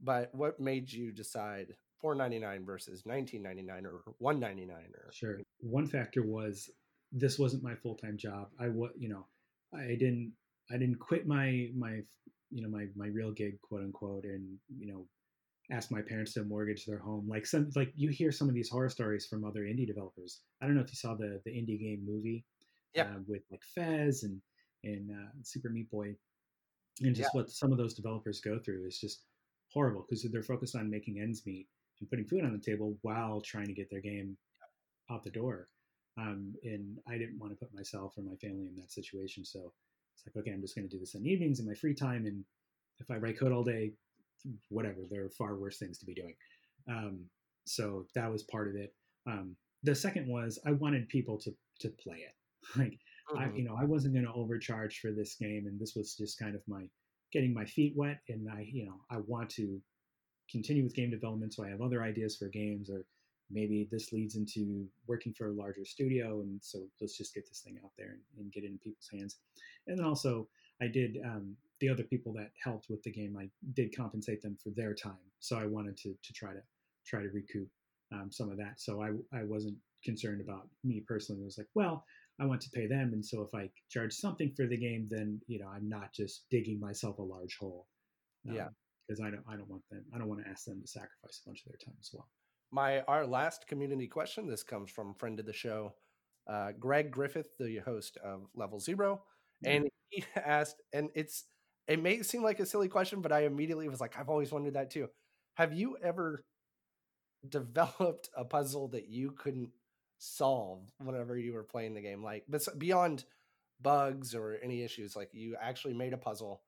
But what made you decide 499 versus 1999 or 199 or sure one factor was this wasn't my full-time job i was you know i didn't i didn't quit my my you know my my real gig quote unquote and you know ask my parents to mortgage their home like some like you hear some of these horror stories from other indie developers i don't know if you saw the the indie game movie yeah. Uh, with like fez and and uh, super meat boy and just yeah. what some of those developers go through is just horrible because they're focused on making ends meet and putting food on the table while trying to get their game out the door. Um, and I didn't want to put myself or my family in that situation. So it's like, okay, I'm just going to do this in evenings in my free time. And if I write code all day, whatever, there are far worse things to be doing. Um, so that was part of it. Um, the second was I wanted people to to play it. Like I, Mhm. you know, I wasn't going to overcharge for this game, and this was just kind of my getting my feet wet. And I, you know, I want to continue with game development, so I have other ideas for games, or maybe this leads into working for a larger studio, and so let's just get this thing out there and, and get it in people's hands. And then also, I did um, the other people that helped with the game. I did compensate them for their time, so I wanted to to try to try to recoup um, some of that. So I I wasn't concerned about me personally. It was like, well, I want to pay them, and so if I charge something for the game, then you know I'm not just digging myself a large hole. Yeah. because I don't I don't want them I don't want to ask them to sacrifice a bunch of their time as well. My our last community question. This comes from friend of the show, uh, Greg Griffith, the host of Level Zero, and he asked, and it's it may seem like a silly question, but I immediately was like, I've always wondered that too. Have you ever developed a puzzle that you couldn't solve whenever you were playing the game? Like, but beyond bugs or any issues, like you actually made a puzzle,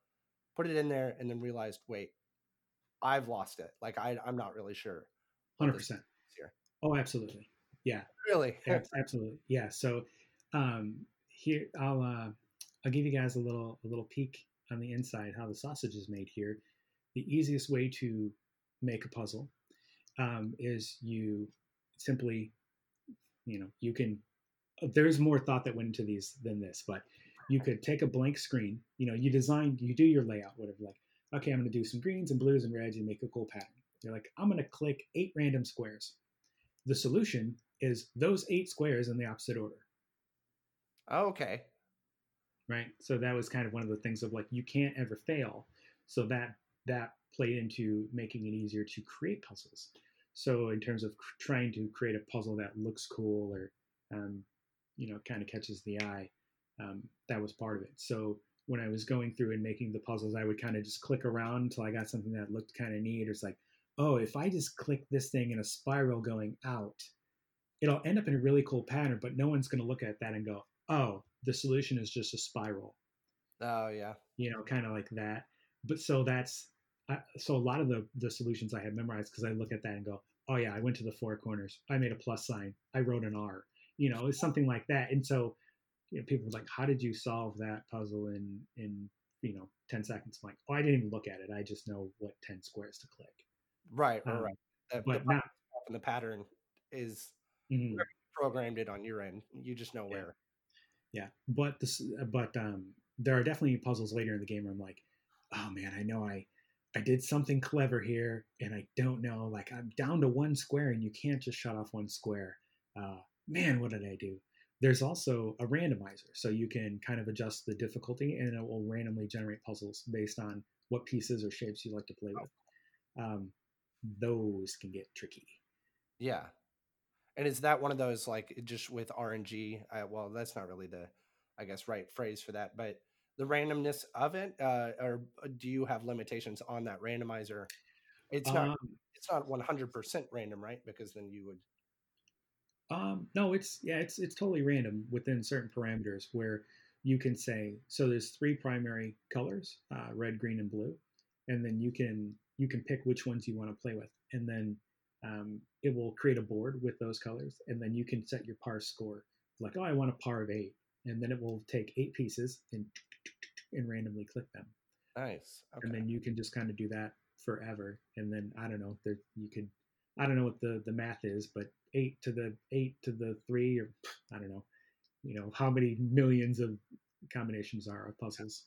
put it in there, and then realized, wait, I've lost it. Like I, I'm not really sure. Hundred percent. here. Oh, absolutely. Yeah. Really? Absolutely yeah so um here i'll uh i'll give you guys a little a little peek on the inside how the sausage is made here the easiest way to make a puzzle um, is you simply you know you can uh, there's more thought that went into these than this but you could take a blank screen you know you design you do your layout whatever like okay i'm going to do some greens and blues and reds and make a cool pattern. You're like i'm going to click eight random squares. The solution is those eight squares in the opposite order. Oh, okay. right? So that was kind of one of the things of like you can't ever fail. So that that played into making it easier to create puzzles so in terms of cr- trying to create a puzzle that looks cool or um, you know kind of catches the eye um, that was part of it. So when i was going through and making the puzzles i would kind of just click around until i got something that looked kind of neat. Or it's like oh if i just click this thing in a spiral going out it'll end up in a really cool pattern but no one's going to look at that and go oh the solution is just a spiral Oh, yeah. you know kind of like that. But so that's I, so a lot of the the solutions i have memorized because i look at that and go oh yeah i went to the four corners i made a plus sign i wrote an r you know it's something like that and so you know people were like how did you solve that puzzle in in you know 10 seconds I'm like oh i didn't even look at it i just know what 10 squares to click Right, right, Um, right. The, the but button not and the pattern is mhm. programmed it on your end. You just know Yeah. where. yeah but this but um there are definitely puzzles later in the game where i'm like oh man i know i i did something clever here and i don't know like i'm down to one square and you can't just shut off one square uh man what did i do there's also a randomizer so you can kind of adjust the difficulty and it will randomly generate puzzles based on what pieces or shapes you like to play with um those can get tricky Yeah. And is that one of those like just with RNG? Uh, well, that's not really the, I guess, right phrase for that. But the randomness of it, uh, or do you have limitations on that randomizer? It's not. Um, it's not one hundred percent random, right? Because then you would. Um, no, it's yeah, it's it's totally random within certain parameters where you can say so. There's three primary colors: uh, red, green, and blue, and then you can you can pick which ones you want to play with, and then um, it will create a board with those colors, and then you can set your par score. Like, oh, I want a par of eight, and then it will take eight pieces and and randomly click them, Nice. Okay. and then you can just kind of do that forever. And then I don't know, there you could I don't know what the the math is, but eight to the eight to the three, or I don't know, you know how many millions of combinations are of puzzles.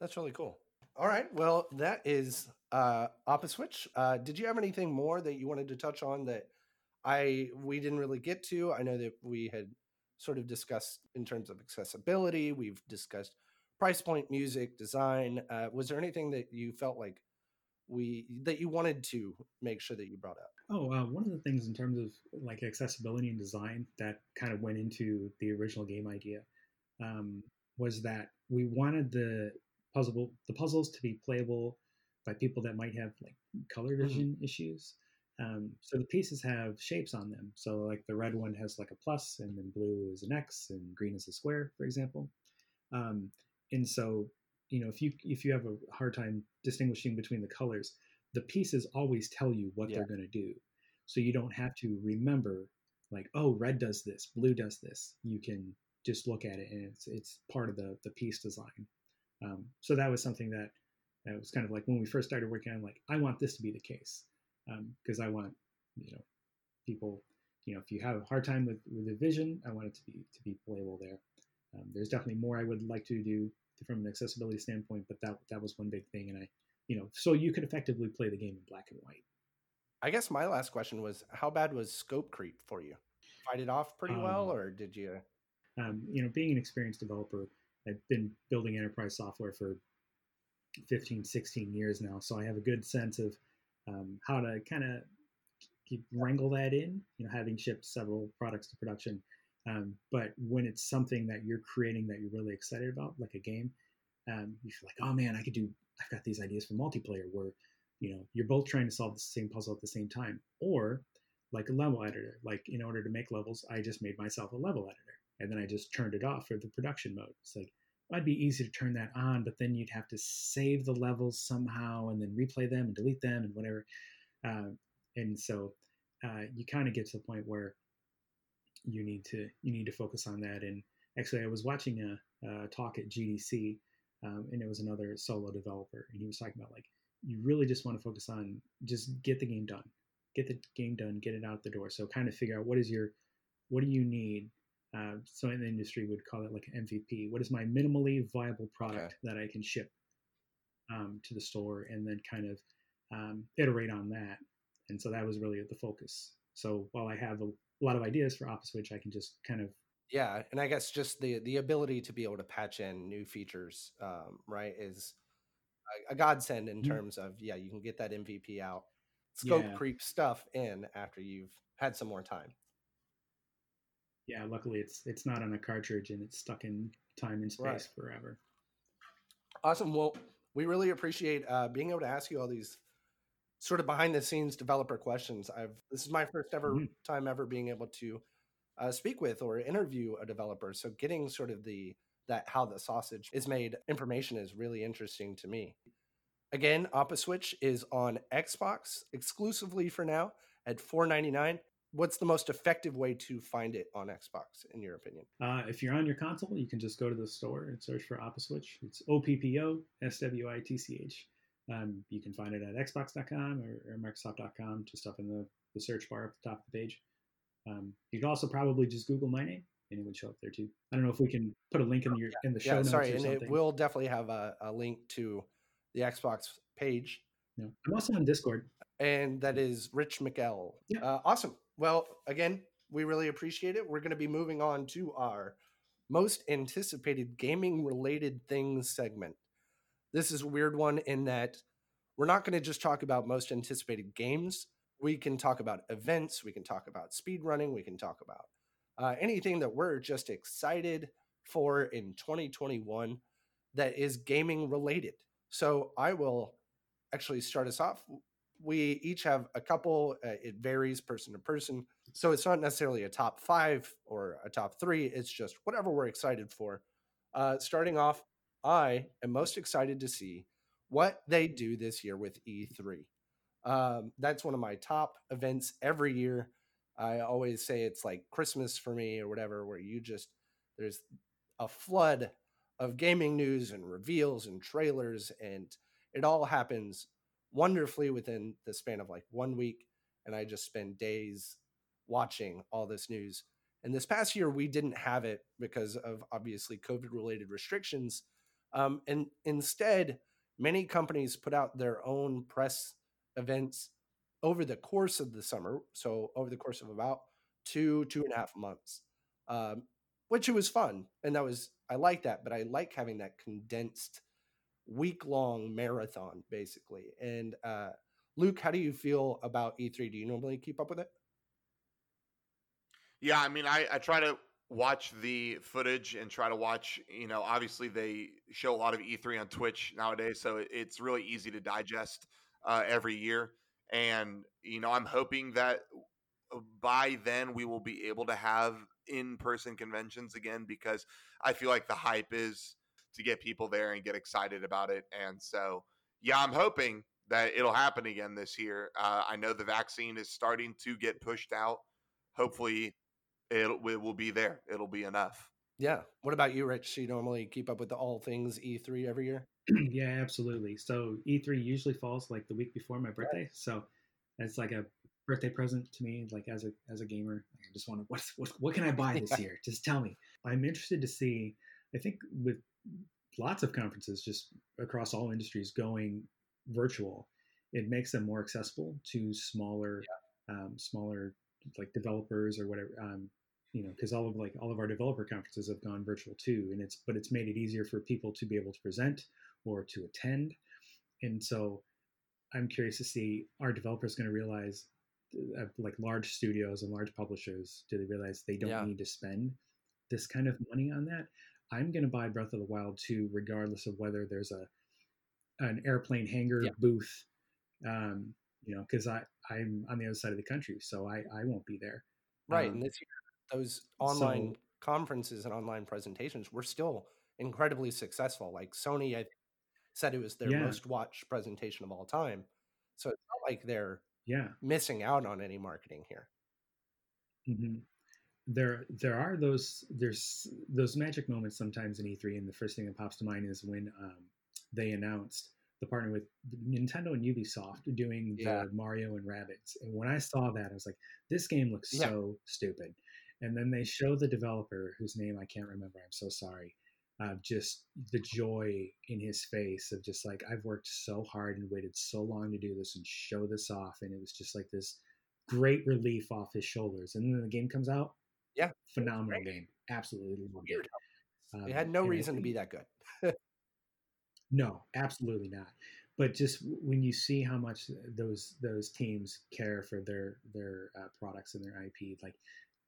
That's really cool. All right. Well, that is uh Opposwitch. Uh did you have anything more that you wanted to touch on that I we didn't really get to? I know that we had sort of discussed in terms of accessibility, we've discussed price point, music, design. Uh was there anything that you felt like we that you wanted to make sure that you brought up? Oh, uh, one of the things in terms of like accessibility and design that kind of went into the original game idea um, was that we wanted the puzzle the puzzles to be playable by people that might have like color vision issues. Um, so the pieces have shapes on them. So like the red one has like a plus, and then blue is an X, and green is a square, for example. Um, and so you know if you if you have a hard time distinguishing between the colors, the pieces always tell you what Yeah. they're going to do. So you don't have to remember like oh red does this, blue does this. You can just look at it and it's it's part of the the piece design. Um, so that was something that that was kind of like when we first started working on like I want this to be the case because um, I want you know people you know if you have a hard time with with the vision I want it to be to be playable there. Um, there's definitely more I would like to do from an accessibility standpoint, but that that was one big thing, and I you know so you could effectively play the game in black and white. I guess my last question was how bad was scope creep for you? Fight it off pretty well, um, or did you? Um, you know, being an experienced developer, I've been building enterprise software for 15, 16 years now. So I have a good sense of um, how to kind of wrangle that in, you know, having shipped several products to production. Um, but when it's something that you're creating that you're really excited about, like a game, um, you feel like, oh man, I could do, I've got these ideas for multiplayer where, you know, you're both trying to solve the same puzzle at the same time. Or like a level editor, like in order to make levels, I just made myself a level editor and then I just turned it off for the production mode. It's like, it'd be easy to turn that on, but then you'd have to save the levels somehow and then replay them and delete them and whatever. Uh, and so uh, you kind of get to the point where you need to you need to focus on that. And actually, I was watching a, a talk at GDC, um, and it was another solo developer, and he was talking about like you really just want to focus on just get the game done, get the game done, get it out the door. So kind of figure out what is your what do you need uh, so in the industry would call it like an MVP. What is my minimally viable product okay. that I can ship um, to the store, and then kind of um, iterate on that. And so that was really the focus. So while I have a, a lot of ideas for Opposwitch, I can just kind of yeah, and I guess just the the ability to be able to patch in new features, um, right, is a, a godsend in mm-hmm. terms of yeah, you can get that MVP out, scope yeah. creep stuff in after you've had some more time yeah, luckily it's it's not on a cartridge and it's stuck in time and space right. forever. Awesome. Well, we really appreciate uh, being able to ask you all these sort of behind the scenes developer questions. I've this is my first ever mm-hmm. time ever being able to uh, speak with or interview a developer. So getting sort of the that how the sausage is made information is really interesting to me. Again, Opposwitch is on Xbox exclusively for now at 4.99 what's the most effective way to find it on Xbox, in your opinion? Uh, if you're on your console, you can just go to the store and search for Opposwitch. It's O P P O S W I T C H. Um, you can find it at Xbox.com or, or Microsoft.com, just up in the, the search bar at the top of the page. Um, you can also probably just Google my name, and it would show up there too. I don't know if we can put a link in your in the show yeah, notes. Sorry, and something. it will definitely have a, a link to the Xbox page. Yeah. I'm also on Discord. And that is Rich McEl. Yeah. Uh, awesome. Well, again, we really appreciate it. We're going to be moving on to our most anticipated gaming related things segment. This is a weird one in that we're not going to just talk about most anticipated games. We can talk about events, we can talk about speed running, we can talk about uh, anything that we're just excited for in 2021 that is gaming related. So I will actually start us off we each have a couple. Uh, it varies person to person. So it's not necessarily a top five or a top three. It's just whatever we're excited for. Uh, starting off, I am most excited to see what they do this year with E3. Um, that's one of my top events every year. I always say it's like Christmas for me or whatever, where you just, there's a flood of gaming news and reveals and trailers, and it all happens wonderfully within the span of like one week. And I just spend days watching all this news. And this past year, we didn't have it because of obviously COVID related restrictions. Um, and instead, many companies put out their own press events over the course of the summer. So, over the course of about two, two and a half months, um, which it was fun. And that was, I like that, but I like having that condensed week long marathon basically. And uh, Luke, how do you feel about E3? Do you normally keep up with it? Yeah, I mean, I, I try to watch the footage and try to watch. You know, obviously they show a lot of E3 on Twitch nowadays, so it's really easy to digest uh, every year. And you know, I'm hoping that by then we will be able to have in-person conventions again because I feel like the hype is to get people there and get excited about it. And so, yeah, I'm hoping that it'll happen again this year. Uh, I know the vaccine is starting to get pushed out. Hopefully, it, it will be there. It'll be enough. Yeah. What about you, Rich? Do you normally keep up with the all things E3 every year? yeah, absolutely. So E3 usually falls like the week before my birthday, so it's like a birthday present to me. Like as a as a gamer, I just want to what what what can I buy this year? Just tell me. I'm interested to see. I think with lots of conferences just across all industries going virtual, it makes them more accessible to smaller yeah. um, smaller like developers or whatever. Um, you know, because all of like all of our developer conferences have gone virtual too, and it's but it's made it easier for people to be able to present or to attend, and so I'm curious to see are developers going to realize uh, like large studios and large publishers do they realize they don't yeah. need to spend this kind of money on that i'm going to buy breath of the wild 2 regardless of whether there's a an airplane hangar yeah. booth um, you know because i i'm on the other side of the country so i i won't be there right um, and this year those online so, conferences and online presentations were still incredibly successful. Like Sony I said it was their yeah. most watched presentation of all time. So it's not like they're yeah missing out on any marketing here. Mm-hmm. There, there are those there's those magic moments sometimes in E3, and the first thing that pops to mind is when um, they announced the partner with Nintendo and Ubisoft doing yeah. the Mario and Rabbids. And when I saw that, I was like, this game looks yeah. so stupid. And then they show the developer, whose name I can't remember. I'm so sorry. Uh, just the joy in his face of just like I've worked so hard and waited so long to do this and show this off, and it was just like this great relief off his shoulders. And then the game comes out, yeah, phenomenal game, absolutely loved it. Um, it had no reason to be that good. no, absolutely not. But just when you see how much those those teams care for their their uh, products and their IP, like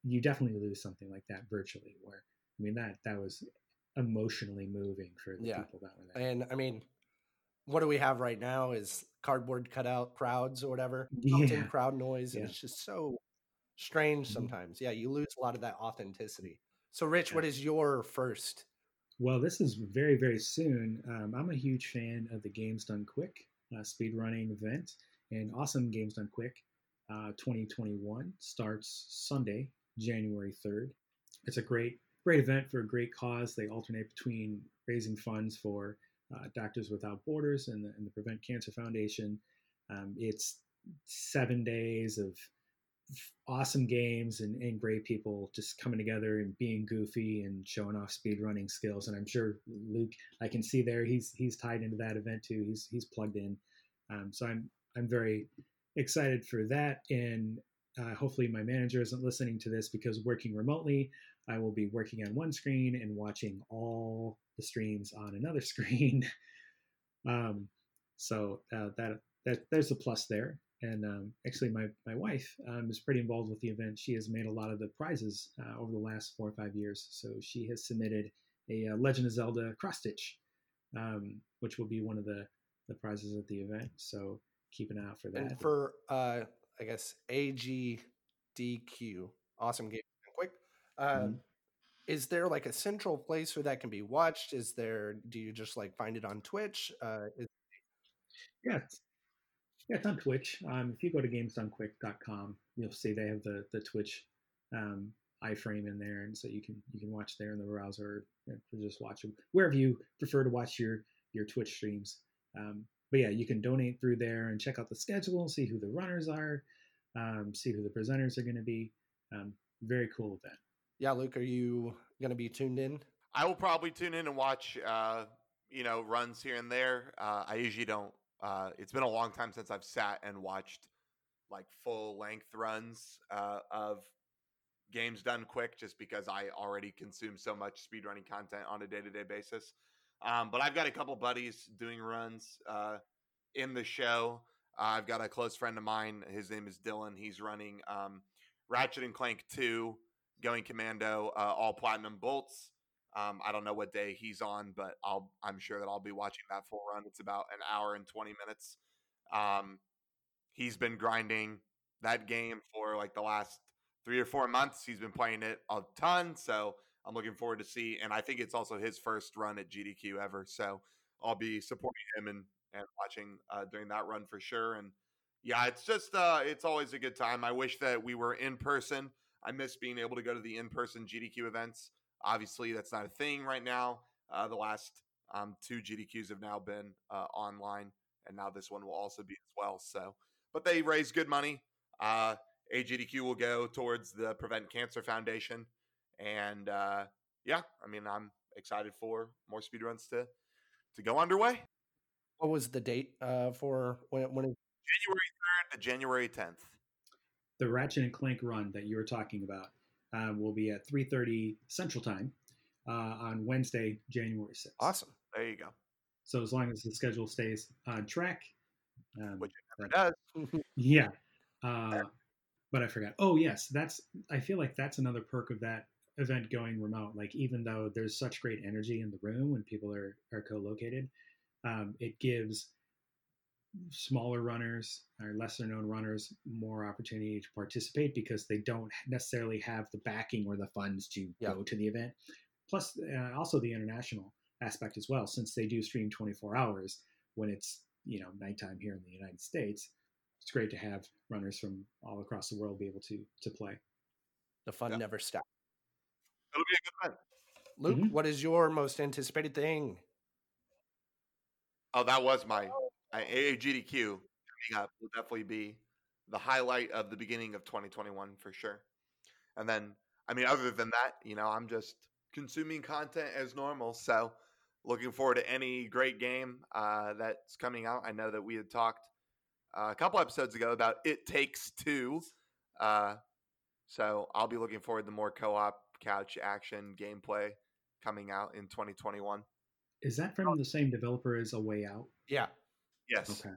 you definitely lose something like that virtually. Where I mean that that was emotionally moving for the yeah. people that were there. And I mean, what do we have right now is cardboard cutout crowds or whatever, yeah. crowd noise, and yeah. it's just so strange mm-hmm. sometimes. Mm-hmm. Yeah, you lose a lot of that authenticity. So, Rich, yeah. what is your first? Well, this is very, very soon. Um, I'm a huge fan of the Games Done Quick uh, speed running event, and awesome Games Done Quick uh, 2021 starts Sunday, January 3rd. It's a great, great event for a great cause. They alternate between raising funds for uh, Doctors Without Borders and the, and the Prevent Cancer Foundation. Um, it's seven days of awesome games and, and great people just coming together and being goofy and showing off speed running skills. And I'm sure Luke, I can see there, he's he's tied into that event too. He's he's plugged in. Um, so I'm I'm very excited for that. And uh, hopefully, my manager isn't listening to this because working remotely, I will be working on one screen and watching all the streams on another screen. um, so uh, that that there's a plus there. And um, actually, my my wife um, is pretty involved with the event. She has made a lot of the prizes uh, over the last four or five years. So she has submitted a uh, Legend of Zelda cross stitch, um, which will be one of the the prizes at the event. So keep an eye out for that. And for uh, I guess AGDQ. Awesome game. Quick. Uh, mm-hmm. Is there like a central place where that can be watched? Is there? Do you just like find it on Twitch? Uh, is- yeah, it's, yeah, it's on Twitch. Um, if you go to gamesdonequick.com, you'll see they have the the Twitch um, iframe in there, and so you can you can watch there in the browser or just watch them wherever you prefer to watch your your Twitch streams. Um, but yeah, you can donate through there and check out the schedule, see who the runners are, um, see who the presenters are going to be. Um, very cool event. Yeah, Luke, are you going to be tuned in? I will probably tune in and watch, uh, you know, runs here and there. Uh, I usually don't. Uh, it's been a long time since I've sat and watched like full length runs uh, of games done quick, just because I already consume so much speedrunning content on a day to day basis. Um, but I've got a couple buddies doing runs uh, in the show. Uh, I've got a close friend of mine. His name is Dylan. He's running um, Ratchet and Clank 2, Going Commando, uh, all platinum bolts. Um, I don't know what day he's on, but I'll I'm sure that I'll be watching that full run. It's about an hour and 20 minutes. Um, he's been grinding that game for like the last three or four months. He's been playing it a ton, so I'm looking forward to see. And I think it's also his first run at GDQ ever. So I'll be supporting him and, and watching uh, during that run for sure. And yeah, it's just, uh, it's always a good time. I wish that we were in person. I miss being able to go to the in person GDQ events. Obviously, that's not a thing right now. Uh, the last um, two GDQs have now been uh, online, and now this one will also be as well. So, but they raise good money. Uh, AGDQ will go towards the Prevent Cancer Foundation, and uh, yeah, I mean, I'm excited for more speedruns to to go underway. What was the date uh, for when when it, January third to January tenth. The Ratchet and Clank run that you were talking about uh, will be at 3:30 Central Time uh, on Wednesday, January 6th. awesome? There you go. So as long as the schedule stays on track, um, Which it that- does. yeah. Uh, but I forgot. Oh yes, that's. I feel like that's another perk of that event going remote. Like even though there's such great energy in the room when people are are co-located, um, it gives smaller runners or lesser known runners more opportunity to participate because they don't necessarily have the backing or the funds to Yeah. go to the event. Plus, uh, also the international aspect as well, since they do stream 24 hours when it's you know nighttime here in the United States. It's great to have runners from all across the world be able to to play. The fun Yeah. never stops. It'll be a good event. Luke, Mhm. what is your most anticipated thing? Oh, that was my I- AAGDQ coming up will definitely be the highlight of the beginning of 2021 for sure. And then, I mean, other than that, you know, I'm just consuming content as normal. So, looking forward to any great game uh, that's coming out. I know that we had talked uh, a couple episodes ago about It Takes Two. Uh, so, I'll be looking forward to more co op couch action gameplay coming out in 2021. Is that from the same developer as A Way Out? Yeah, Yes. Okay.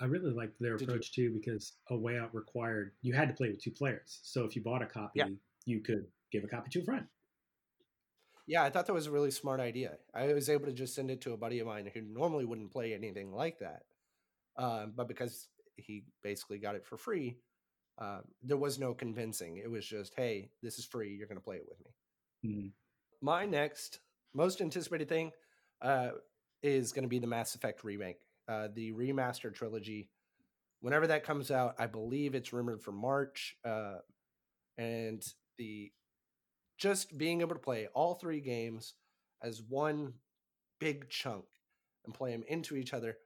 I really liked their Did you- approach too because A Way Out required you had to play with two players. So if you bought a copy, Yeah. you could give a copy to a friend. yeah, I thought that was a really smart idea. I was able to just send it to a buddy of mine who normally wouldn't play anything like that, um, but because he basically got it for free, uh, there was no convincing. It was just, hey, this is free. You're going to play it with me. Mm. my next most anticipated thing uh, is going to be the Mass Effect remake, uh, the remaster trilogy. Whenever that comes out, I believe it's rumored for March, uh, and the just being able to play all three games as one big chunk and play them into each other.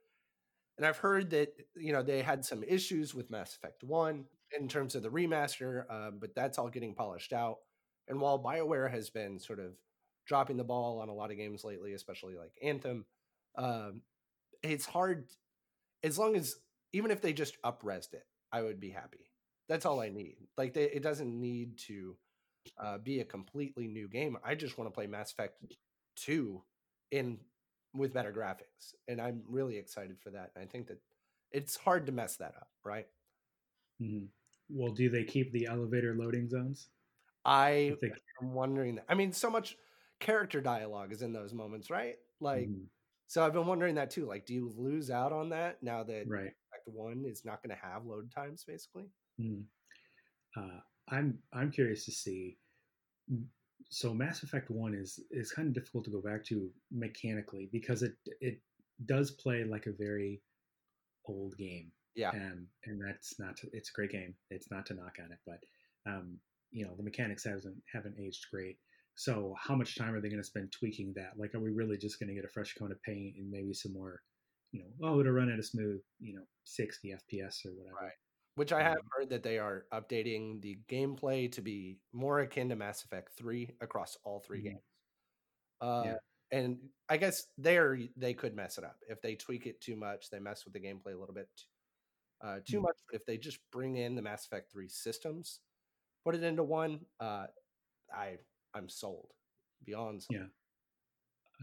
And I've heard that you know they had some issues with Mass Effect One in terms of the remaster, uh, but that's all getting polished out. And while BioWare has been sort of dropping the ball on a lot of games lately, especially like Anthem, um, it's hard. As long as, even if they just upresed it, I would be happy. That's all I need. Like, they, it doesn't need to uh, be a completely new game. I just want to play Mass Effect 2 in with better graphics. And I'm really excited for that. I think that it's hard to mess that up, right? Mhm. Well, do they keep the elevator loading zones? I am wondering that. I mean, so much character dialogue is in those moments, right? Like, Mhm. so I've been wondering that too. Like, do you lose out on that now that right. Act One is not going to have load times, basically? Mm. Uh, I'm I'm curious to see. So Mass Effect One is is kind of difficult to go back to mechanically because it it does play like a very old game. Yeah. and and that's not to, it's a great game. It's not to knock on it, but um, you know the mechanics haven't haven't aged great. So how much time are they going to spend tweaking that? Like, are we really just going to get a fresh coat of paint and maybe some more, you know, oh, it'll run at a smooth, you know, 60 FPS or whatever. Right. Which I have Um, heard that they are updating the gameplay to be more akin to Mass Effect 3 across all 3 Mhm. games. Uh, Yeah. And I guess there they could mess it up. If they tweak it too much, they mess with the gameplay a little bit uh, too Mhm. much. But if they just bring in the Mass Effect 3 systems, put it into one, uh, I I'm sold. Beyond sold. Yeah.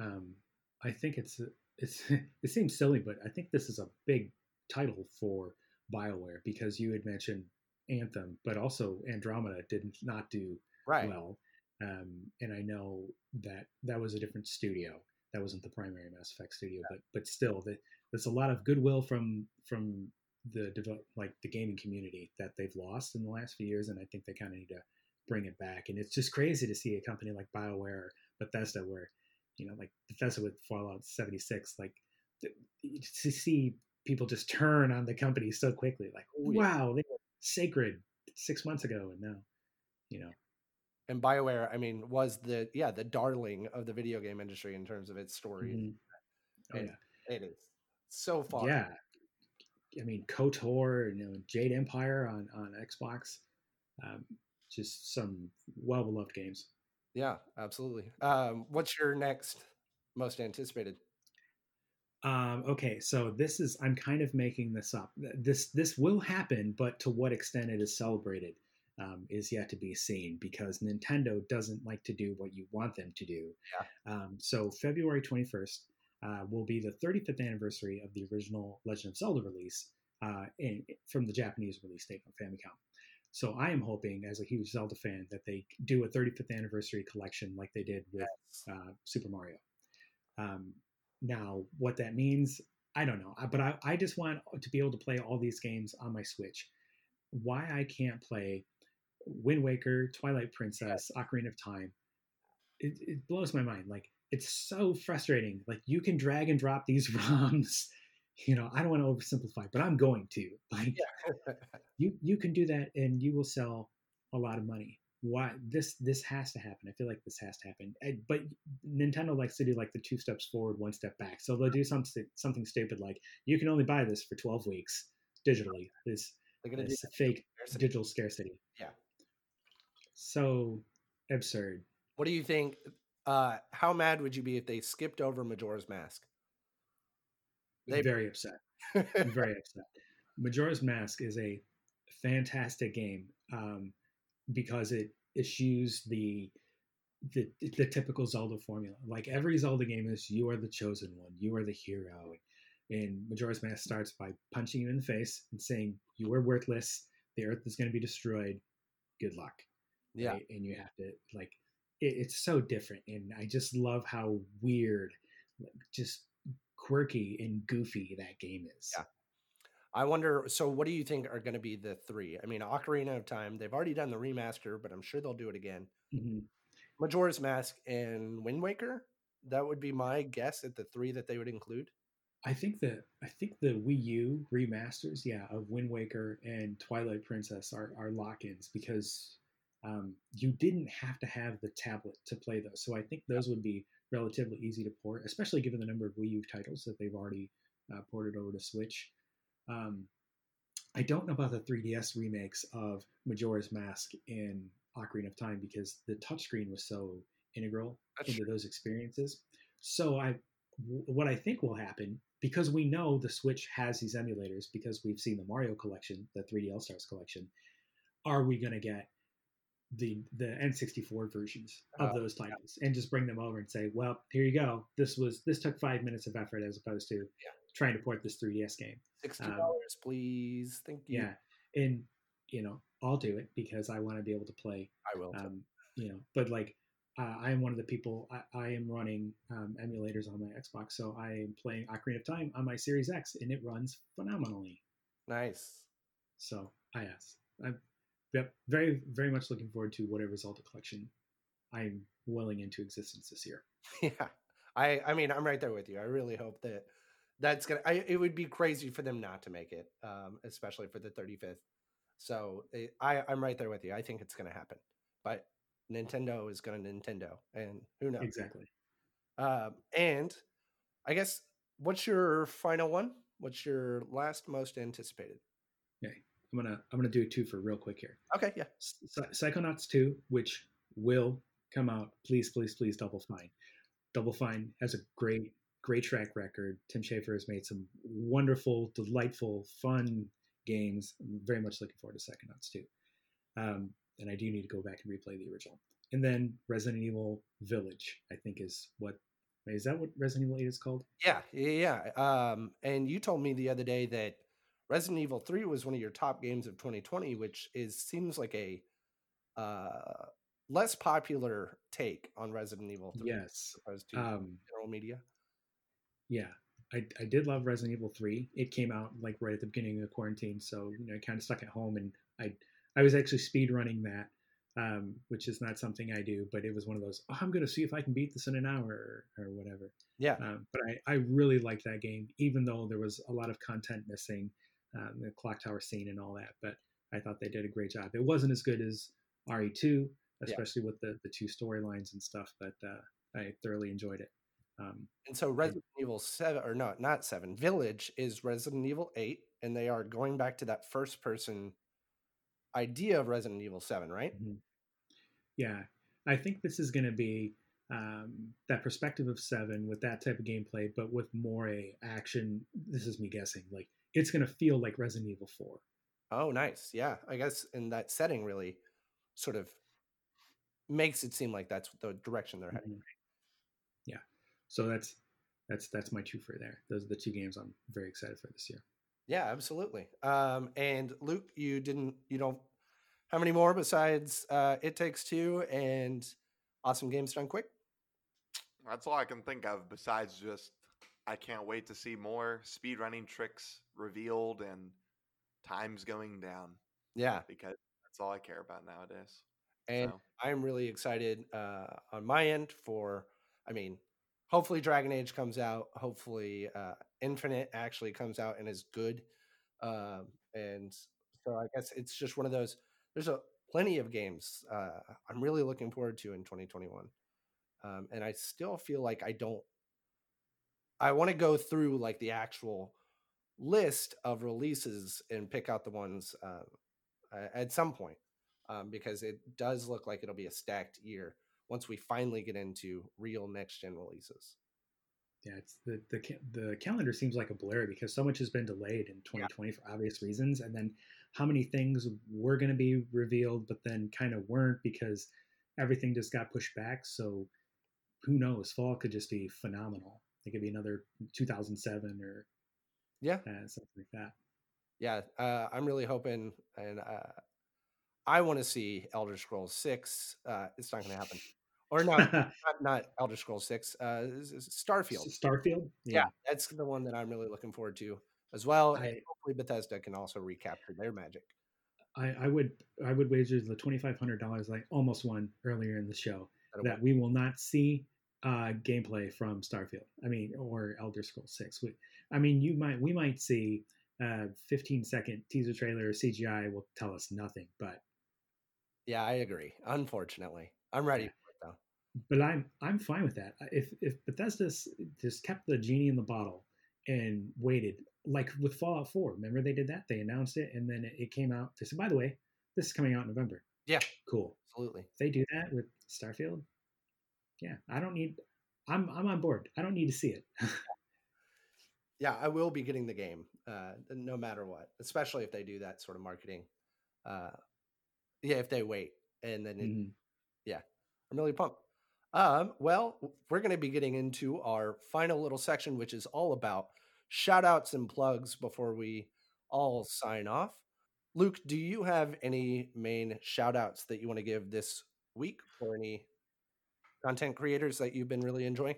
um, I think it's it's it seems silly, but I think this is a big title for Bioware because you had mentioned Anthem, but also Andromeda did not do Right. well, um, and I know that that was a different studio. That wasn't the primary Mass Effect studio, but but still, that there's a lot of goodwill from from the like the gaming community that they've lost in the last few years, and I think they kind of need to bring it back. And it's just crazy to see a company like Bioware, Bethesda, where you know, like Bethesda with Fallout 76, like to see people just turn on the company so quickly, like Oh, wow, they were sacred six months ago, and now, you know, and Bioware, I mean, was the yeah the darling of the video game industry in terms of its story. Mm-hmm. Oh, and yeah. it is so far. Yeah, I mean, KOTOR, you know, Jade Empire on on Xbox, um, just some well beloved games. Yeah, absolutely. Um, what's your next most anticipated? Um, okay, so this is I'm kind of making this up. This this will happen, but to what extent it is celebrated um, is yet to be seen because Nintendo doesn't like to do what you want them to do. Yeah. Um, so February 21st uh, will be the 35th anniversary of the original Legend of Zelda release uh, in, from the Japanese release date on Famicom. So I am hoping, as a huge Zelda fan, that they do a 35th anniversary collection like they did with uh, Super Mario. Um, now, what that means, I don't know, I- but I, I just want to be able to play all these games on my Switch. Why I can't play Wind Waker, Twilight Princess, Ocarina of Time, it, it blows my mind. Like, it's so frustrating. Like, you can drag and drop these ROMs. You know, I don't want to oversimplify, but I'm going to. Like, you you can do that, and you will sell a lot of money. Why this this has to happen? I feel like this has to happen. And- But Nintendo likes to do like the two steps forward, one step back. So they'll do mm-hmm. something something stupid like you can only buy this for 12 weeks digitally. This this fake scarcity. digital scarcity. Yeah. So absurd. What do you think? Uh, how mad would you be if they skipped over Majora's Mask? They- very upset. I'm very upset. Majora's Mask is a fantastic game um, because it eschews the, the the typical Zelda formula. Like every Zelda game is, you are the chosen one, you are the hero. And Majora's Mask starts by punching you in the face and saying, "You are worthless. The Earth is going to be destroyed. Good luck." Yeah, right? and you have to like it's so different and i just love how weird just quirky and goofy that game is Yeah. I wonder. So, what do you think are going to be the three? I mean, Ocarina of Time. They've already done the remaster, but I'm sure they'll do it again. Mhm. Majora's Mask and Wind Waker. That would be my guess at the three that they would include. i think that i think the wii u remasters yeah of wind waker and twilight princess are, are lock-ins because um, you didn't have to have the tablet to play those so i think those would be relatively easy to port especially given the number of wii u titles that they've already uh, ported over to switch um, I don't know about the 3DS remakes of Majora's Mask and Ocarina of Time because the touchscreen was so integral That's into those experiences. So I, w- what I think will happen because we know the Switch has these emulators because we've seen the Mario collection, the 3D All Stars collection. Are we going to get the the N64 versions of Oh, those titles and just bring them over and say, well, here you go. This was this took five minutes of effort as opposed to trying to port this 3DS game. Sixty Um, dollars, please. Thank you. Yeah, and you know, I'll do it because I want to be able to play. I will. Um, you know, but like, uh, I am one of the people. I, I am running um, emulators on my Xbox, so I am playing Ocarina of Time on my Series X, and it runs phenomenally. nice. So I yes, yep, very very much looking forward to whatever Zelda collection I'm willing into existence this year. Yeah. I I mean, I'm right there with you. I really hope that that's gonna. I, it would be crazy for them not to make it, um, especially for the 35th. So it, I I'm right there with you. I think it's gonna happen, but Nintendo is gonna Nintendo, and who knows? Exactly. Um, and I guess what's your final one? What's your last most anticipated? I'm gonna I'm gonna do a two for real quick here. Okay, yeah, Psychonauts 2, which will come out. Please, please, please, Double Fine. Double Fine has a great, great track record. Tim Schafer has made some wonderful, delightful, fun games. I'm very much looking forward to Psychonauts 2. Um, and I do need to go back and replay the original. And then Resident Evil Village, I think is what. Is that what Resident Evil 8 is called? yeah, yeah. yeah. Um, and you told me the other day that Resident Evil 3 was one of your top games of 2020, which is seems like a uh less popular take on Resident Evil 3 Yes. as opposed to Um, general media. yeah I, I did love resident evil 3 it came out like right at the beginning of quarantine so you know i kind of stuck at home and i i was actually speed running that um, which is not something i do but it was one of those oh, i'm going to see if i can beat this in an hour or, or whatever Yeah. um, but I, I really liked that game even though there was a lot of content missing um, the clock tower scene and all that but i thought they did a great job it wasn't as good as re2 especially yeah. with the the two storylines and stuff. But uh, I thoroughly enjoyed it. Um, and so Resident and, Evil Seven, or not, not Seven, Village is Resident Evil Eight, and they are going back to that first person idea of Resident Evil Seven, right? Mm-hmm. Yeah, I think this is going to be um, that perspective of Seven with that type of gameplay, but with more a action. This is me guessing. Like it's going to feel like Resident Evil Four. Oh, nice. Yeah, I guess in that setting, really, sort of makes it seem like that's the direction they're heading. Mm-hmm. Yeah. So that's that's that's my two for there. Those are the two games I'm very excited for this year. Yeah, absolutely. Um, and Luke, you didn't you don't how many more besides uh, It Takes Two and Awesome Games Done Quick? That's all I can think of besides just I can't wait to see more speedrunning tricks revealed and times going down. Yeah. Because that's all I care about nowadays. And so. I'm really excited uh, on my end for, I mean, hopefully Dragon Age comes out. Hopefully uh, Infinite actually comes out and is good. Um, and so I guess it's just one of those. There's a plenty of games uh, I'm really looking forward to in 2021, um, and I still feel like I don't. I want to go through like the actual list of releases and pick out the ones uh, at some point um, because it does look like it'll be a stacked year once we finally get into real next gen releases. Yeah, it's the the the calendar seems like a blur because so much has been delayed in 2020 yeah. for obvious reasons, and then how many things were going to be revealed, but then kind of weren't because everything just got pushed back. So who knows? Fall could just be phenomenal. It could be another 2007 or yeah, uh, something like that. Yeah, uh, I'm really hoping, and uh, I want to see Elder Scrolls Six. Uh, it's not going to happen or no, not, not Elder Scrolls Six. Uh, Starfield. Starfield. Yeah. yeah. that's the one that I'm really looking forward to as well. I, hopefully, Bethesda can also recapture their magic. I, I would I would wager the twenty five hundred dollars like almost won earlier in the show That'll that we will not see uh, gameplay from Starfield. I mean, or Elder Scrolls Six. We, I mean, you might we might see a 15 second teaser trailer CGI will tell us nothing, but yeah, I agree. Unfortunately, I'm ready though, but I'm I'm fine with that. If if Bethesda just kept the genie in the bottle and waited, like with Fallout 4, remember they did that? They announced it and then it, came out. They said, by the way, this is coming out in November. Yeah, cool, absolutely. If they do that with Starfield, yeah, I don't need. I'm I'm on board. I don't need to see it. yeah, I will be getting the game, uh, no matter what. Especially if they do that sort of marketing. Uh, yeah, if they wait and then, it, mm-hmm. yeah, I'm really pumped. Um, well, we're going to be getting into our final little section, which is all about shout outs and plugs before we all sign off. Luke, do you have any main shout outs that you want to give this week for any content creators that you've been really enjoying?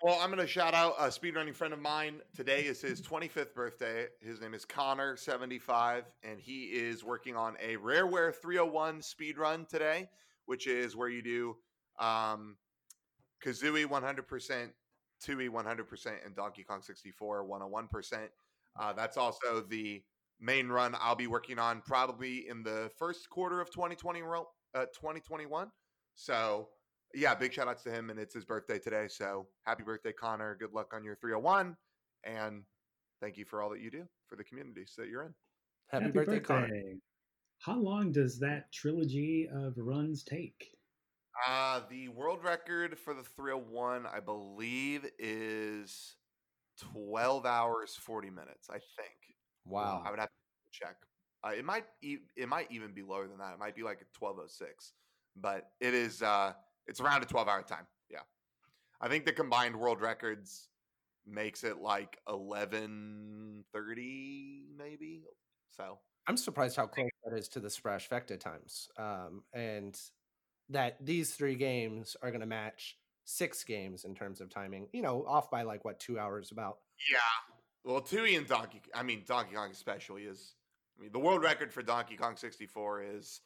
Well, I'm going to shout out a speedrunning friend of mine. Today is his 25th birthday. His name is Connor75, and he is working on a Rareware 301 speedrun today, which is where you do um, Kazooie 100%, Tooie 100%, and Donkey Kong 64 101%. Uh, that's also the main run I'll be working on probably in the first quarter of 2020, uh, 2021. So, yeah, big shout outs to him. And it's his birthday today. So, happy birthday, Connor. Good luck on your 301. And thank you for all that you do for the communities that you're in. Happy, happy birthday, birthday, Connor. How long does that trilogy of runs take? Uh, the world record for the 301, I believe, is 12 hours 40 minutes. I think. Wow. I would have to check. Uh, it might e- it might even be lower than that. It might be like 1206, but it is uh it's around a 12 hour time. Yeah. I think the combined world records makes it like 1130 maybe. So I'm surprised how close that is to the Splashfecta times. Um, and that these three games are going to match six games in terms of timing. You know, off by like what two hours about. Yeah. Well, Tooie and Donkey, I mean Donkey Kong especially is. I mean, the world record for Donkey Kong 64 is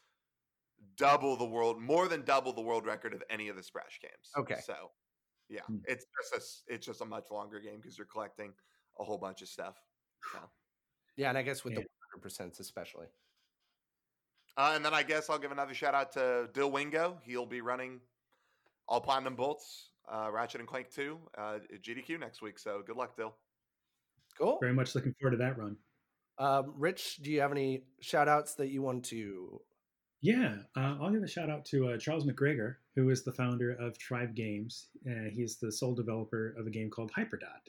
double the world, more than double the world record of any of the Splash games. Okay. So, yeah, hmm. it's just a, it's just a much longer game because you're collecting a whole bunch of stuff. So. Yeah, and I guess with yeah. the 100 percent especially. Uh, and then I guess I'll give another shout out to Dill Wingo. He'll be running all Platinum Bolts, uh, Ratchet and Clank 2 uh, at GDQ next week. So good luck, Dill. Cool. Very much looking forward to that run. Um, Rich, do you have any shout outs that you want to? Yeah, uh, I'll give a shout out to uh, Charles McGregor, who is the founder of Tribe Games. Uh, he's the sole developer of a game called Hyperdot,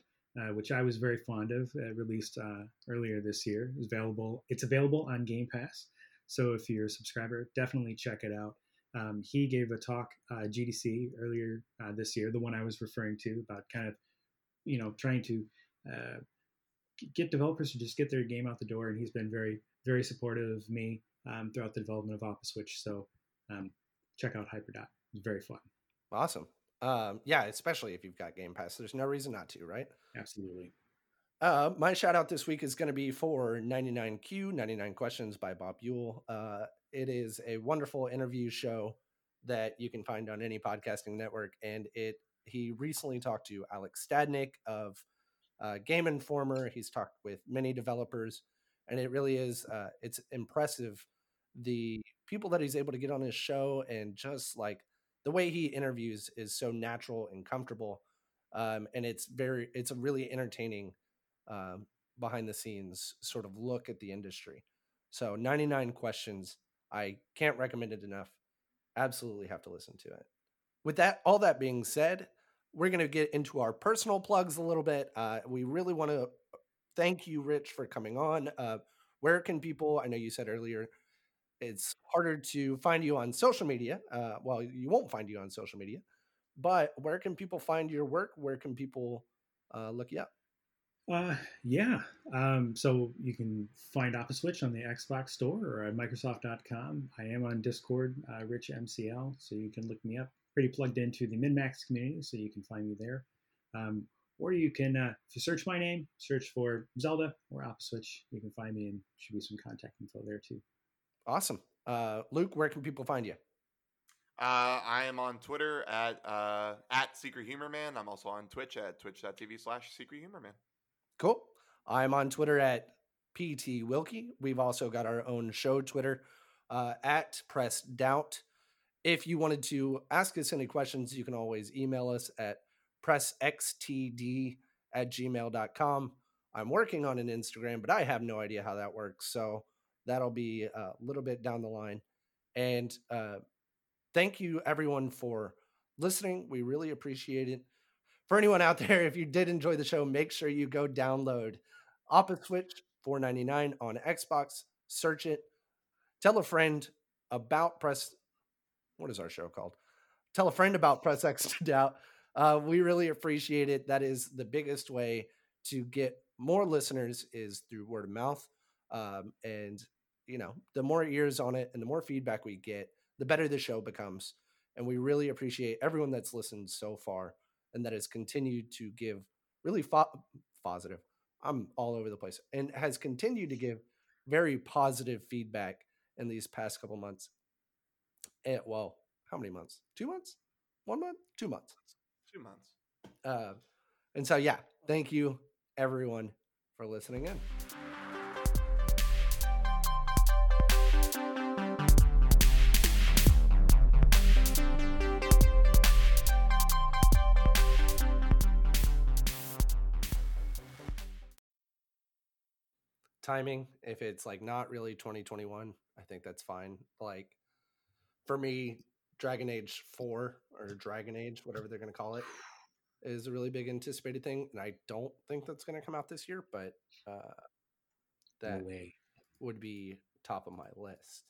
uh, which I was very fond of. Uh, released uh, earlier this year. It's available. It's available on Game Pass. So if you're a subscriber, definitely check it out. Um, he gave a talk GDC earlier this year, the one I was referring to about kind of, you know, trying to get developers to just get their game out the door. And he's been very, very supportive of me um, throughout the development of Opposwitch. So um, check out Hyperdot. It's very fun. Awesome. Um, yeah, especially if you've got Game Pass. There's no reason not to, right? Absolutely. Uh, my shout out this week is going to be for 99Q, 99 Questions by Bob Buell. Uh, it is a wonderful interview show that you can find on any podcasting network. And it he recently talked to Alex Stadnik of uh, Game Informer. He's talked with many developers, and it really is uh, it's impressive the people that he's able to get on his show and just like the way he interviews is so natural and comfortable um, and it's very it's a really entertaining um, behind the scenes sort of look at the industry. So 99 questions i can't recommend it enough absolutely have to listen to it. With that all that being said we're going to get into our personal plugs a little bit uh, we really want to thank you rich for coming on uh, where can people i know you said earlier it's harder to find you on social media. Uh, well, you won't find you on social media, but where can people find your work? Where can people uh, look you up? Uh, yeah. Um, so you can find Switch on the Xbox Store or at Microsoft.com. I am on Discord, uh, Rich MCL, so you can look me up. Pretty plugged into the MinnMax community, so you can find me there. Um, or you can, uh, if you search my name, search for Zelda or Switch, you can find me and should be some contact info there too. Awesome. Uh, Luke, where can people find you? Uh, I am on Twitter at uh, at Secret Humor Man. I'm also on Twitch at twitch.tv slash Secret Humor Man. Cool. I'm on Twitter at PT Wilkie. We've also got our own show Twitter uh, at Press Doubt. If you wanted to ask us any questions, you can always email us at pressxtd at gmail.com. I'm working on an Instagram, but I have no idea how that works. So That'll be a little bit down the line. And uh, thank you, everyone, for listening. We really appreciate it. For anyone out there, if you did enjoy the show, make sure you go download Opposwitch 499 on Xbox. Search it. Tell a friend about Press. What is our show called? Tell a friend about Press X to Doubt. Uh, we really appreciate it. That is the biggest way to get more listeners is through word of mouth. Um, and you know, the more ears on it and the more feedback we get, the better the show becomes. And we really appreciate everyone that's listened so far and that has continued to give really fo- positive. I'm all over the place and has continued to give very positive feedback in these past couple months. And, well, how many months? Two months? One month? Two months? Two months. Uh, and so, yeah, thank you everyone for listening in. Timing. If it's like not really 2021, I think that's fine. Like for me, Dragon Age 4 or Dragon Age, whatever they're going to call it, is a really big anticipated thing. And I don't think that's going to come out this year, but uh, that no would be top of my list.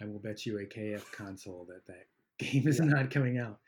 I will bet you a KF console that that game is yeah. not coming out.